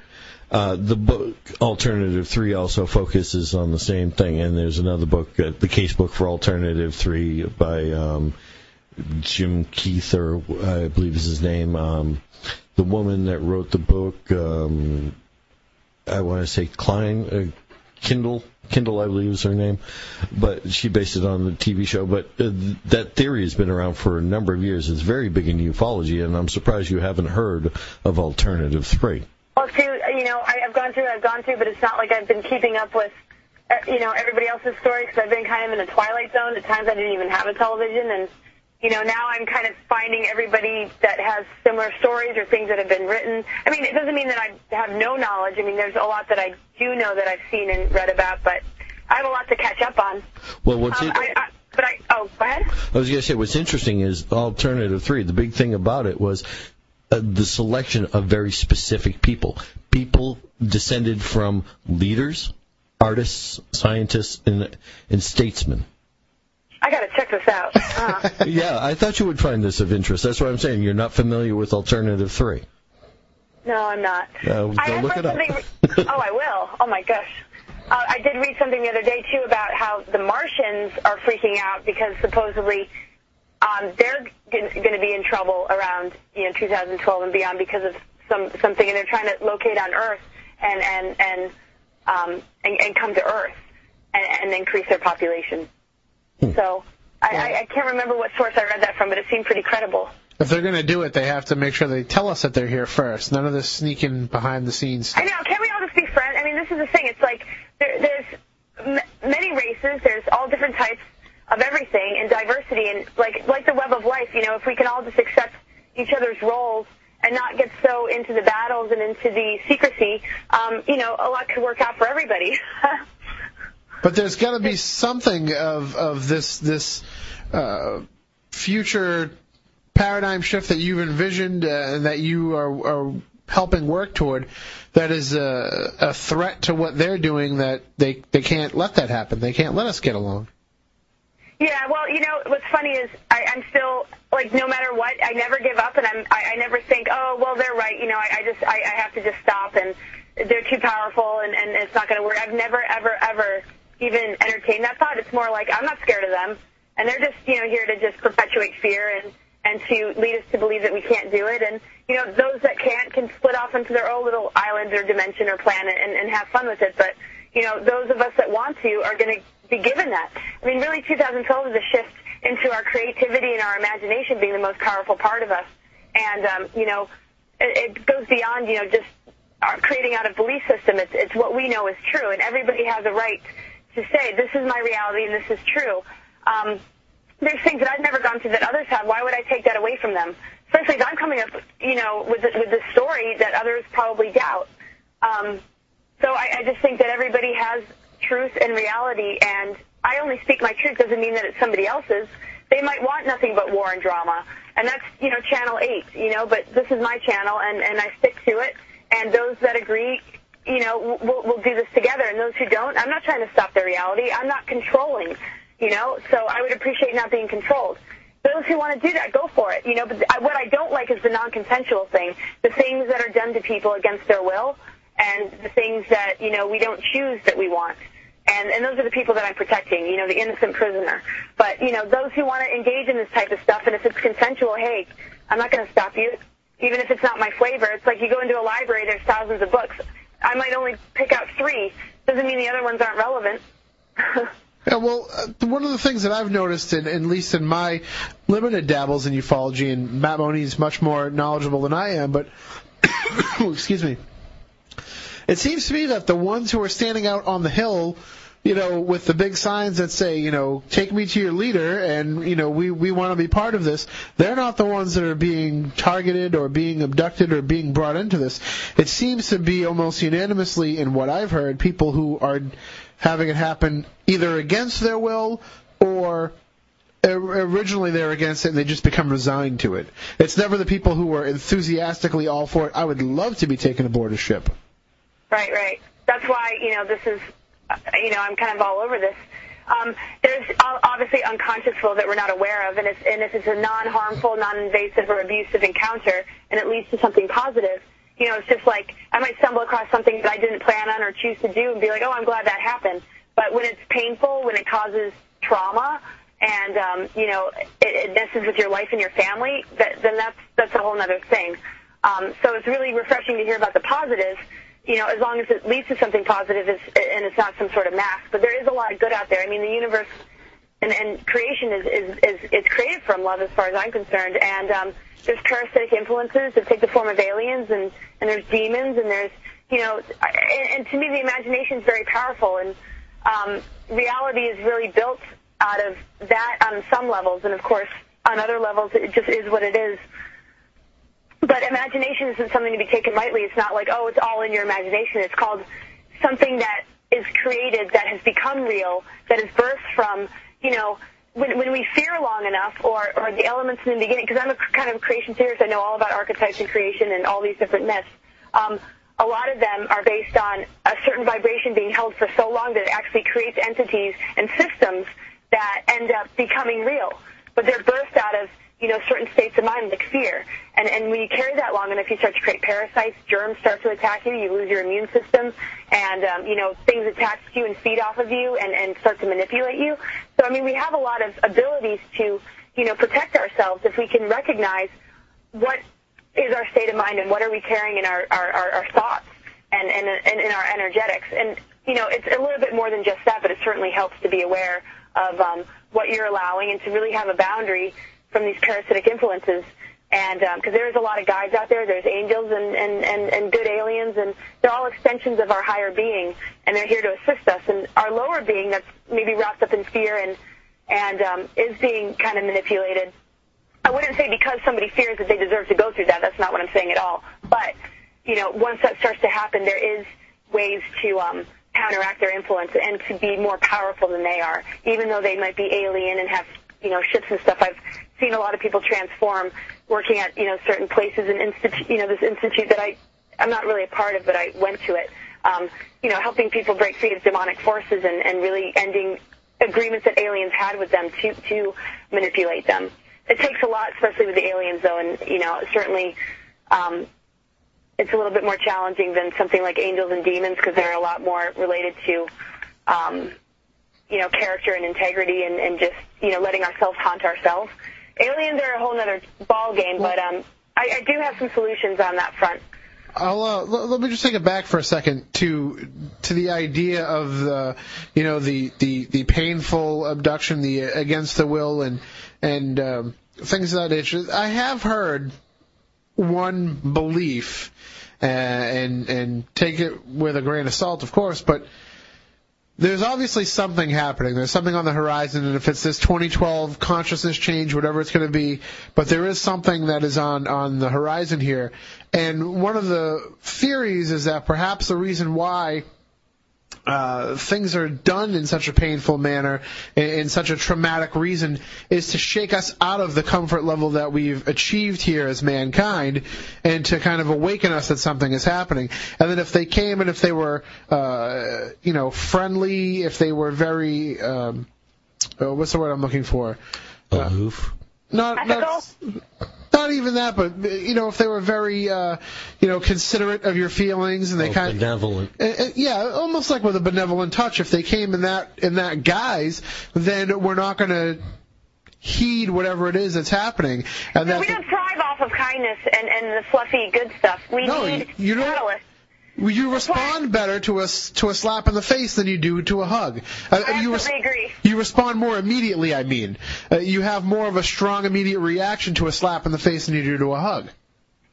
Uh, the book Alternative Three also focuses on the same thing, and there's another book, uh, the case book for Alternative Three by um, Jim Keith, or I believe is his name. Um, the woman that wrote the book, um, I want to say Klein, uh, Kindle, Kindle, I believe is her name, but she based it on the TV show. But uh, that theory has been around for a number of years. It's very big in ufology, and I'm surprised you haven't heard of Alternative Three. Well, too, you know, I, I've gone through, I've gone through, but it's not like I've been keeping up with, uh, you know, everybody else's story because I've been kind of in a twilight zone. At times, I didn't even have a television, and you know, now I'm kind of finding everybody that has similar stories or things that have been written. I mean, it doesn't mean that I have no knowledge. I mean, there's a lot that I do know that I've seen and read about, but I have a lot to catch up on. Well, what's Um, it? I, I, but I, oh, go ahead. I was going to say what's interesting is Alternative Three. The big thing about it was the selection of very specific people, people descended from leaders, artists, scientists, and, and statesmen. I got to check this out. Uh, yeah, I thought you would find this of interest. That's what I'm saying. You're not familiar with Alternative Three. no, I'm not. Uh, I look it up. something. oh, I will. Oh my gosh. Uh, I did read something the other day too about how the Martians are freaking out because supposedly they're going to be in trouble around you know 2012 and beyond because of some something, and they're trying to locate on Earth and and and um, and, and come to Earth and, and increase their population. So I, I, I can't remember what source I read that from, but it seemed pretty credible. If they're going to do it, they have to make sure they tell us that they're here first. None of this sneaking behind the scenes. I know. Can't we all just be friends? I mean, this is the thing. It's like there, there's m- many races. There's all different types of everything and diversity, and like like the web of life. You know, if we can all just accept each other's roles and not get so into the battles and into the secrecy, um, you know, a lot could work out for everybody. But there's got to be something of of this this uh, future paradigm shift that you've envisioned uh, and that you are, are helping work toward. That is a, a threat to what they're doing. That they they can't let that happen. They can't let us get along. Yeah, well, you know, what's funny is I, I'm still like, no matter what, I never give up, and I'm I, I never think, oh, well, they're right. You know, I, I just I, I have to just stop, and they're too powerful, and and it's not going to work. I've never ever ever even entertained that thought. It's more like I'm not scared of them, and they're just you know here to just perpetuate fear and and to lead us to believe that we can't do it. And you know, those that can't can split off into their own little island or dimension or planet and, and have fun with it. But you know, those of us that want to are going to be given that. I mean, really, 2012 is a shift into our creativity and our imagination being the most powerful part of us. And um, you know, it, it goes beyond you know just our creating out of belief system. It's it's what we know is true, and everybody has a right to say this is my reality and this is true. Um, there's things that I've never gone through that others have. Why would I take that away from them? Especially if I'm coming up, you know, with with this story that others probably doubt. Um, so I, I just think that everybody has truth and reality, and I only speak my truth doesn't mean that it's somebody else's. They might want nothing but war and drama, and that's you know channel eight, you know. But this is my channel, and and I stick to it. And those that agree, you know, we'll, we'll do this together. And those who don't, I'm not trying to stop their reality. I'm not controlling, you know. So I would appreciate not being controlled. Those who want to do that, go for it, you know. But I, what I don't like is the non-consensual thing, the things that are done to people against their will, and the things that you know we don't choose that we want. And, and those are the people that I'm protecting, you know, the innocent prisoner. But, you know, those who want to engage in this type of stuff, and if it's consensual, hey, I'm not going to stop you. Even if it's not my flavor, it's like you go into a library, there's thousands of books. I might only pick out three. Doesn't mean the other ones aren't relevant. Yeah, well, uh, one of the things that I've noticed, in, at least in my limited dabbles in ufology, and Matt Moniz much more knowledgeable than I am, but excuse me, it seems to me that the ones who are standing out on the hill, you know, with the big signs that say, you know, take me to your leader, and you know, we we want to be part of this, they're not the ones that are being targeted or being abducted or being brought into this. It seems to be almost unanimously, in what I've heard, people who are having it happen either against their will or originally they're against it and they just become resigned to it. It's never the people who are enthusiastically all for it. I would love to be taken aboard a ship. Right, right. That's why you know this is, uh, you know, I'm kind of all over this. Um, there's obviously unconscious flow that we're not aware of, and, it's, and if it's a non-harmful, non-invasive, or abusive encounter, and it leads to something positive, you know, it's just like I might stumble across something that I didn't plan on or choose to do, and be like, oh, I'm glad that happened. But when it's painful, when it causes trauma, and um, you know, it, it messes with your life and your family, that, then that's that's a whole other thing. Um, so it's really refreshing to hear about the positive you know, as long as it leads to something and it's not some sort of mask. But there is a lot of good out there. I mean, the universe and, and creation is, is, is, is created from love as far as I'm concerned. And um, there's parasitic influences that take the form of aliens and, and there's demons and there's, you know, and, and to me the imagination is very powerful and um, reality is really built out of that on some levels. And of course, on other levels, it just is what it is. But imagination isn't something to be taken lightly. It's not like, oh, it's all in your imagination. It's called something that is created, that has become real, that is birthed from, you know, when, when we fear long enough, or, or the elements in the beginning, because I'm a kind of creation theorist, I know all about archetypes and creation and all these different myths. Um, a lot of them are based on a certain vibration being held for so long that it actually creates entities and systems that end up becoming real. But they're birthed out of you know, certain states of mind like fear. And, and when you carry that long enough, you start to create parasites, germs start to attack you, you lose your immune system, and, um, you know, things attach to you and feed off of you and, and start to manipulate you. So, I mean, we have a lot of abilities to, you know, protect ourselves if we can recognize what is our state of mind and what are we carrying in our, our, our, our thoughts and, and, and in our energetics. And, you know, it's a little bit more than just that, but it certainly helps to be aware of um, what you're allowing and to really have a boundary from these parasitic influences. And because um, there's a lot of guides out there, there's angels and, and, and, and good aliens, and they're all extensions of our higher being, and they're here to assist us. And our lower being, that's maybe wrapped up in fear and and um, is being kind of manipulated. I wouldn't say because somebody fears that they deserve to go through that. That's not what I'm saying at all. But you know, once that starts to happen, there is ways to um, counteract their influence and to be more powerful than they are, even though they might be alien and have you know ships and stuff. I've seen a lot of people transform working at you know certain places and institute you know this institute that I I'm not really a part of but I went to it. Um, you know helping people break free of demonic forces and, and really ending agreements that aliens had with them to to manipulate them. It takes a lot especially with the aliens though and you know certainly um, it's a little bit more challenging than something like angels and demons because they're a lot more related to um, you know character and integrity and, and just you know letting ourselves haunt ourselves aliens are a whole other ball game, but um, I, I do have some solutions on that front. I'll uh, let me just take it back for a second to to the idea of the you know the the the painful abduction, the against the will, and and um, things of that nature. I have heard one belief, uh, and and take it with a grain of salt, of course, but there's obviously something happening. There's something on the horizon, and if it's this 2012 consciousness change, whatever it's going to be, but there is something that is on on the horizon here. And one of the theories is that perhaps the reason why uh, things are done in such a painful manner, in, in, such a traumatic reason, is to shake us out of the comfort level that we've achieved here as mankind, and to kind of awaken us that something is happening. And then if they came and if they were, uh, you know, friendly, if they were very, um, uh, what's the word I'm looking for? Aloof. Not, not, not even that, but you know, if they were very, uh, you know, considerate of your feelings and they oh, kind of benevolent, uh, uh, yeah, almost like with a benevolent touch. If they came in that in that guise, then we're not going to heed whatever it is that's happening. And no, we don't thrive off of kindness and and the fluffy good stuff. We no, need you don't, catalysts. You respond better to a to a slap in the face than you do to a hug. Uh, I you absolutely agree. You respond more immediately. I mean, uh, you have more of a strong immediate reaction to a slap in the face than you do to a hug.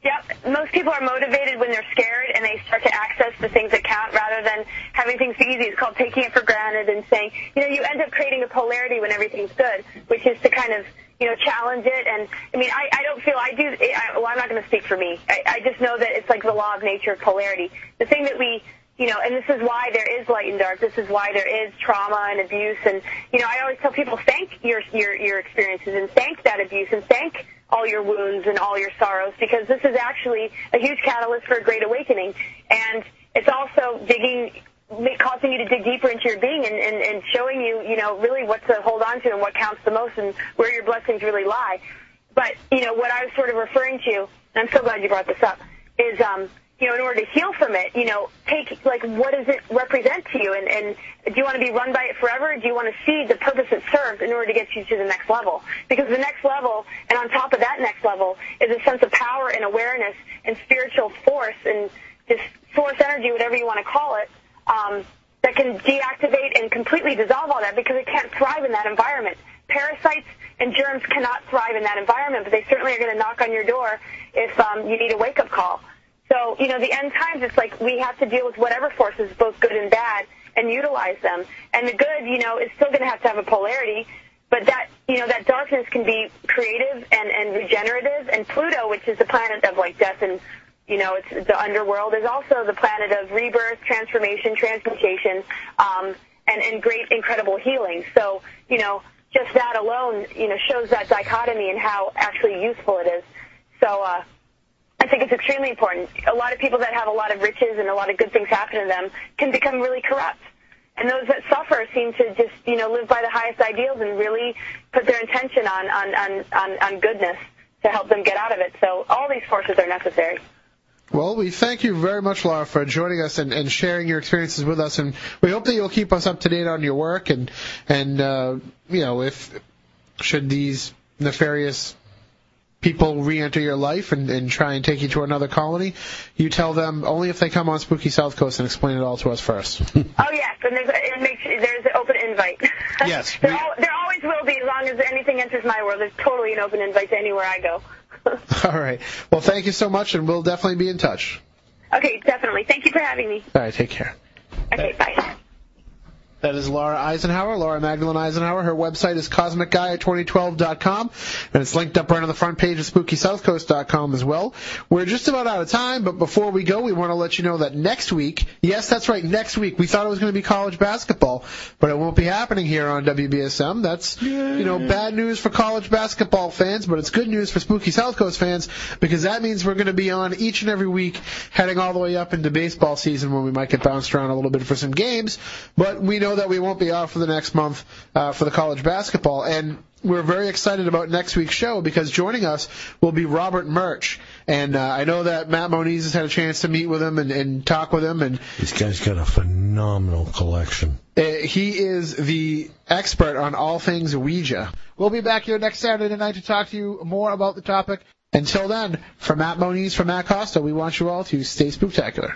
Yep. Most people are motivated when they're scared and they start to access the things that count rather than having things be easy. It's called taking it for granted and saying, you know, you end up creating a polarity when everything's good, which is to kind of you know, challenge it. And I mean, I, I don't feel I do. I, well, I'm not going to speak for me. I, I just know that it's like the law of nature of polarity. The thing that we, you know, and this is why there is light and dark. This is why there is trauma and abuse. And you know, I always tell people thank your your your experiences and thank that abuse and thank all your wounds and all your sorrows because this is actually a huge catalyst for a great awakening. And it's also digging causing you to dig deeper into your being and, and, and showing you, you know, really what to hold on to and what counts the most and where your blessings really lie. But, you know, what I was sort of referring to, and I'm so glad you brought this up, is, um, you know, in order to heal from it, you know, take, like, what does it represent to you? And, and do you want to be run by it forever? do you want to see the purpose it serves in order to get you to the next level? Because the next level, and on top of that next level, is a sense of power and awareness and spiritual force and just source energy, whatever you want to call it, um, that can deactivate and completely dissolve all that because it can't thrive in that environment. Parasites and germs cannot thrive in that environment, but they certainly are going to knock on your door if um, you need a wake-up call. So, you know, the end times, it's like we have to deal with whatever forces, both good and bad, and utilize them. And the good, you know, is still going to have to have a polarity but that you know that darkness can be creative and and regenerative. And Pluto, which is the planet of like death and you know it's the underworld, is also the planet of rebirth, transformation, transmutation, um, and and great incredible healing. So you know just that alone you know shows that dichotomy and how actually useful it is. So. uh I think it's extremely important. A lot of people that have a lot of riches and a lot of good things happen to them can become really corrupt. And those that suffer seem to just, you know, live by the highest ideals and really put their intention on, on, on, on, on goodness to help them get out of it. So all these forces are necessary. Well, we thank you very much, Laura, for joining us and, and sharing your experiences with us, and we hope that you'll keep us up to date on your work and and uh, you know if should these nefarious people re-enter your life and, and try and take you to another colony, you tell them only if they come on Spooky South Coast and explain it all to us first. oh yes, and there's a, it makes there's an open invite. Yes, there, al- there always will be as long as anything enters my world. There's totally an open invite to anywhere I go. all right. Well, thank you so much, and we'll definitely be in touch. Okay, definitely. Thank you for having me. All right, take care. Okay, bye. That is Laura Eisenhower, Laura Magdalene Eisenhower. Her website is cosmicgaia2012.com, and it's linked up right on the front page of SpookySouthCoast.com as well. We're just about out of time, but before we go, we want to let you know that next week, yes, that's right, next week, we thought it was going to be college basketball, but it won't be happening here on WBSM. That's, you know, bad news for college basketball fans, but it's good news for Spooky South Coast fans because that means we're going to be on each and every week heading all the way up into baseball season when we might get bounced around a little bit for some games, but we know that we won't be off for the next month uh, for the college basketball. And we're very excited about next week's show because joining us will be Robert Murch. And uh, I know that Matt Moniz has had a chance to meet with him and, and talk with him. And This guy's got a phenomenal collection. uh, he is the expert on all things Ouija. We'll be back here next Saturday night to talk to you more about the topic. Until then, for Matt Moniz, from Matt Costa, we want you all to stay spooktacular.